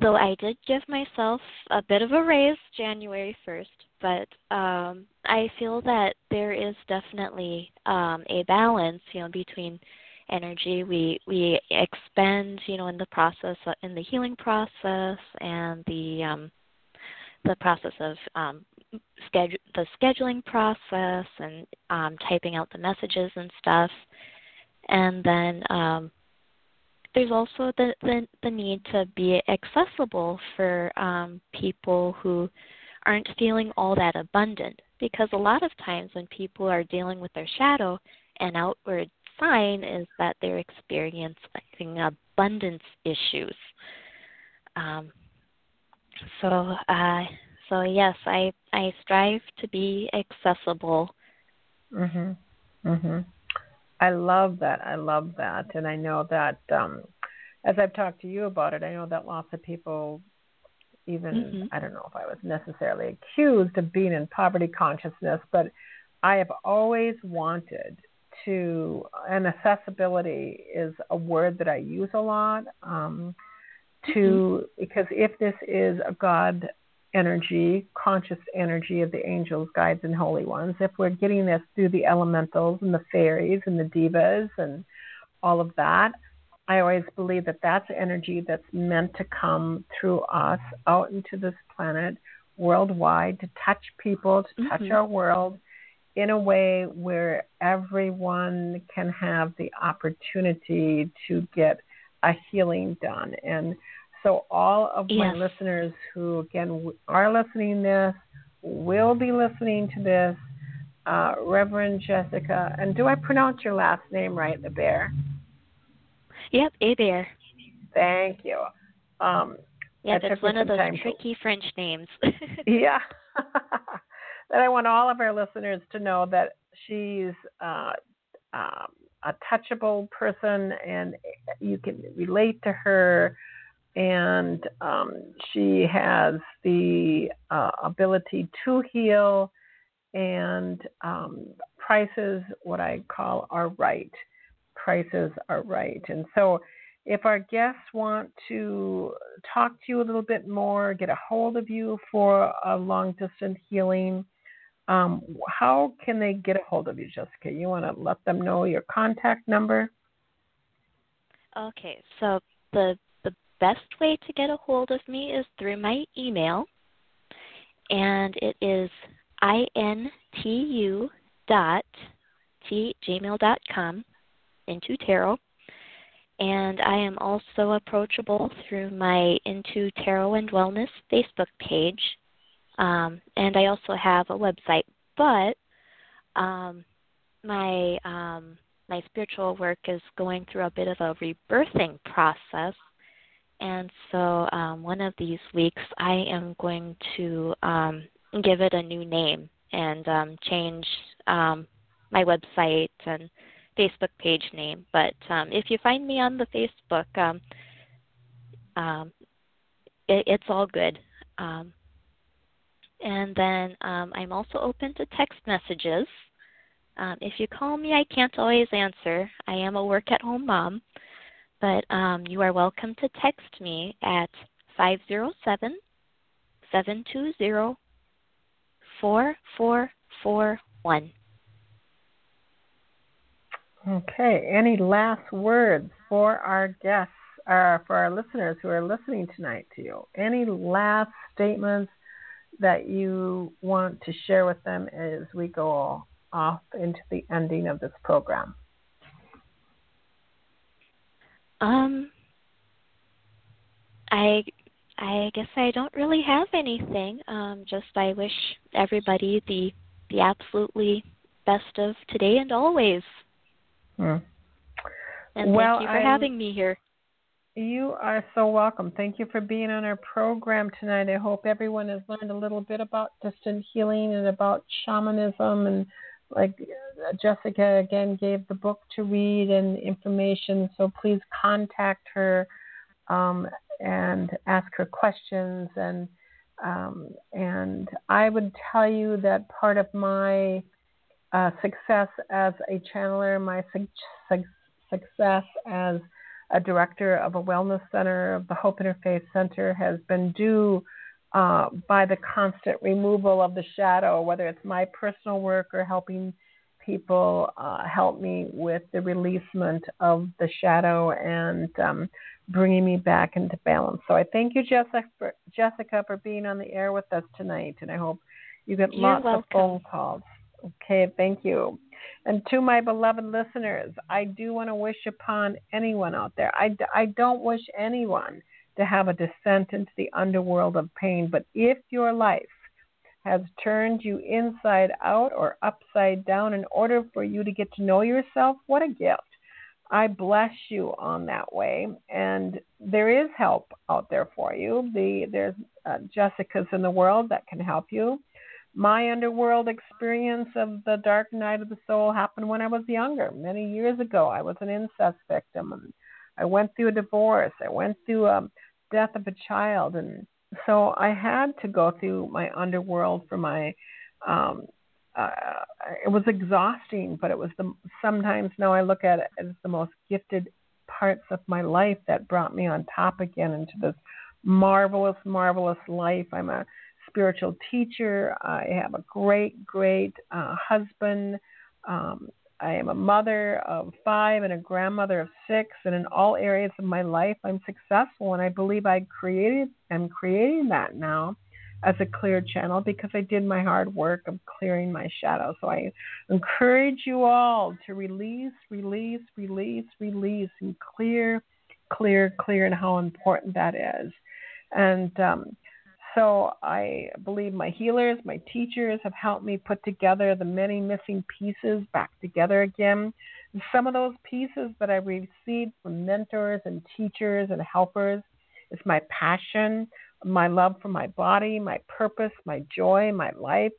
though I did give myself a bit of a raise January 1st but um, I feel that there is definitely um, a balance, you know, between energy we we expend, you know, in the process in the healing process and the um, the process of um, schedule the scheduling process and um, typing out the messages and stuff, and then um, there's also the, the the need to be accessible for um, people who aren't feeling all that abundant because a lot of times when people are dealing with their shadow, an outward sign is that they're experiencing abundance issues. Um, so, uh, so yes, I I strive to be accessible. Mhm. Mhm. I love that. I love that, and I know that um, as I've talked to you about it, I know that lots of people even mm-hmm. I don't know if I was necessarily accused of being in poverty consciousness, but I have always wanted to, and accessibility is a word that I use a lot. Um, to mm-hmm. because if this is a God energy, conscious energy of the angels, guides, and holy ones, if we're getting this through the elementals and the fairies and the devas and all of that, I always believe that that's energy that's meant to come through us out into this planet worldwide to touch people, to touch mm-hmm. our world in a way where everyone can have the opportunity to get a healing done. And so, all of yes. my listeners who, again, are listening this, will be listening to this, uh, Reverend Jessica, and do I pronounce your last name right, the bear? Yep, A Bear. Thank you. Um, yeah, that's one of those tricky to... French names. yeah. that I want all of our listeners to know that she's uh, um, a touchable person and you can relate to her. And um, she has the uh, ability to heal. And um, prices what I call are right. Prices are right. And so, if our guests want to talk to you a little bit more, get a hold of you for a long distance healing, um, how can they get a hold of you, Jessica? You want to let them know your contact number? Okay, so the the best way to get a hold of me is through my email, and it is intu dot t gmail dot com Intu Tarot. And I am also approachable through my Intu Tarot and Wellness Facebook page. Um, and I also have a website, but um, my um, my spiritual work is going through a bit of a rebirthing process, and so um, one of these weeks I am going to um, give it a new name and um, change um, my website and Facebook page name. But um, if you find me on the Facebook, um, um, it, it's all good. Um, and then um, I'm also open to text messages. Um, if you call me, I can't always answer. I am a work at home mom, but um, you are welcome to text me at 507 720 4441. Okay. Any last words for our guests, uh, for our listeners who are listening tonight to you? Any last statements that you want to share with them as we go off into the ending of this program? Um, I I guess I don't really have anything. Um, just I wish everybody the the absolutely best of today and always. Hmm. And well, thank you for I'm, having me here. You are so welcome. Thank you for being on our program tonight. I hope everyone has learned a little bit about distant healing and about shamanism and like Jessica again gave the book to read and information. So please contact her um, and ask her questions. And um, and I would tell you that part of my uh, success as a channeler, my su- su- success as a director of a wellness center of the Hope Interfaith Center has been due uh, by the constant removal of the shadow, whether it's my personal work or helping people uh, help me with the releasement of the shadow and um, bringing me back into balance. So I thank you, Jessica, for, Jessica, for being on the air with us tonight, and I hope you get You're lots welcome. of phone calls. Okay, thank you. And to my beloved listeners, I do want to wish upon anyone out there. I, I don't wish anyone to have a descent into the underworld of pain, but if your life has turned you inside out or upside down in order for you to get to know yourself, what a gift. I bless you on that way. And there is help out there for you. The, there's uh, Jessica's in the world that can help you my underworld experience of the dark night of the soul happened when I was younger, many years ago. I was an incest victim, and I went through a divorce. I went through a death of a child, and so I had to go through my underworld for my. Um, uh, it was exhausting, but it was the sometimes now I look at it as the most gifted parts of my life that brought me on top again into this marvelous, marvelous life. I'm a spiritual teacher. I have a great, great uh, husband. Um, I am a mother of five and a grandmother of six, and in all areas of my life, I'm successful. And I believe I created, am creating that now as a clear channel because I did my hard work of clearing my shadow. So I encourage you all to release, release, release, release, and clear, clear, clear, and how important that is. And um, so I believe my healers, my teachers have helped me put together the many missing pieces back together again. some of those pieces that I received from mentors and teachers and helpers is my passion, my love for my body, my purpose, my joy, my life.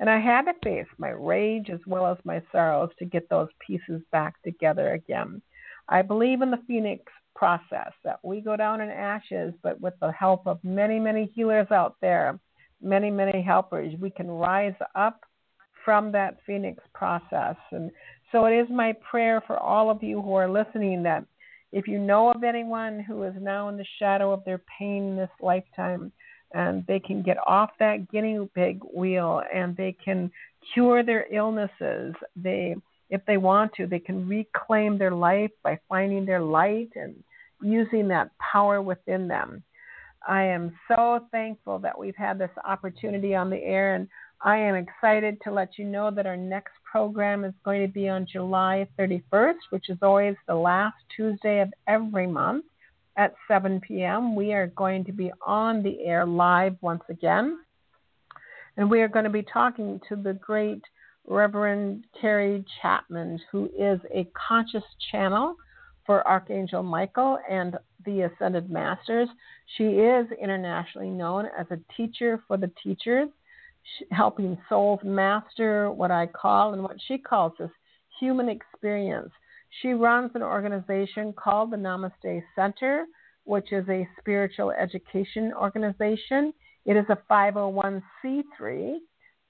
And I had to face my rage as well as my sorrows to get those pieces back together again. I believe in the phoenix process that we go down in ashes, but with the help of many, many healers out there, many, many helpers, we can rise up from that phoenix process. And so it is my prayer for all of you who are listening that if you know of anyone who is now in the shadow of their pain in this lifetime, and they can get off that guinea pig wheel and they can cure their illnesses, they if they want to. They can reclaim their life by finding their light and using that power within them. I am so thankful that we've had this opportunity on the air, and I am excited to let you know that our next program is going to be on July 31st, which is always the last Tuesday of every month at 7 p.m. We are going to be on the air live once again, and we are going to be talking to the great Reverend Carrie Chapman, who is a conscious channel for Archangel Michael and the Ascended Masters. She is internationally known as a teacher for the teachers, helping souls master what I call and what she calls this human experience. She runs an organization called the Namaste Center, which is a spiritual education organization. It is a 501c3,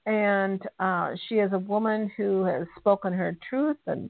and uh, she is a woman who has spoken her truth and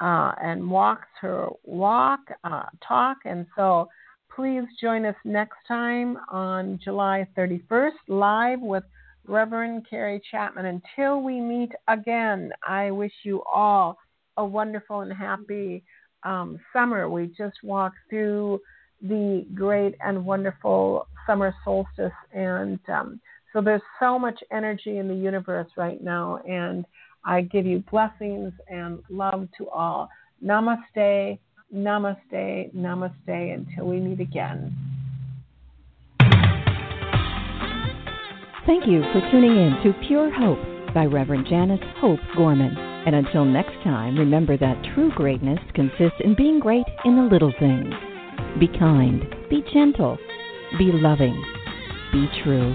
uh, and walks her walk, uh, talk. And so please join us next time on July 31st, live with Reverend Carrie Chapman. Until we meet again, I wish you all a wonderful and happy um, summer. We just walked through the great and wonderful summer solstice, and um, so there's so much energy in the universe right now, and I give you blessings and love to all. Namaste, namaste, namaste until we meet again. Thank you for tuning in to Pure Hope by Reverend Janice Hope Gorman. And until next time, remember that true greatness consists in being great in the little things. Be kind, be gentle, be loving, be true.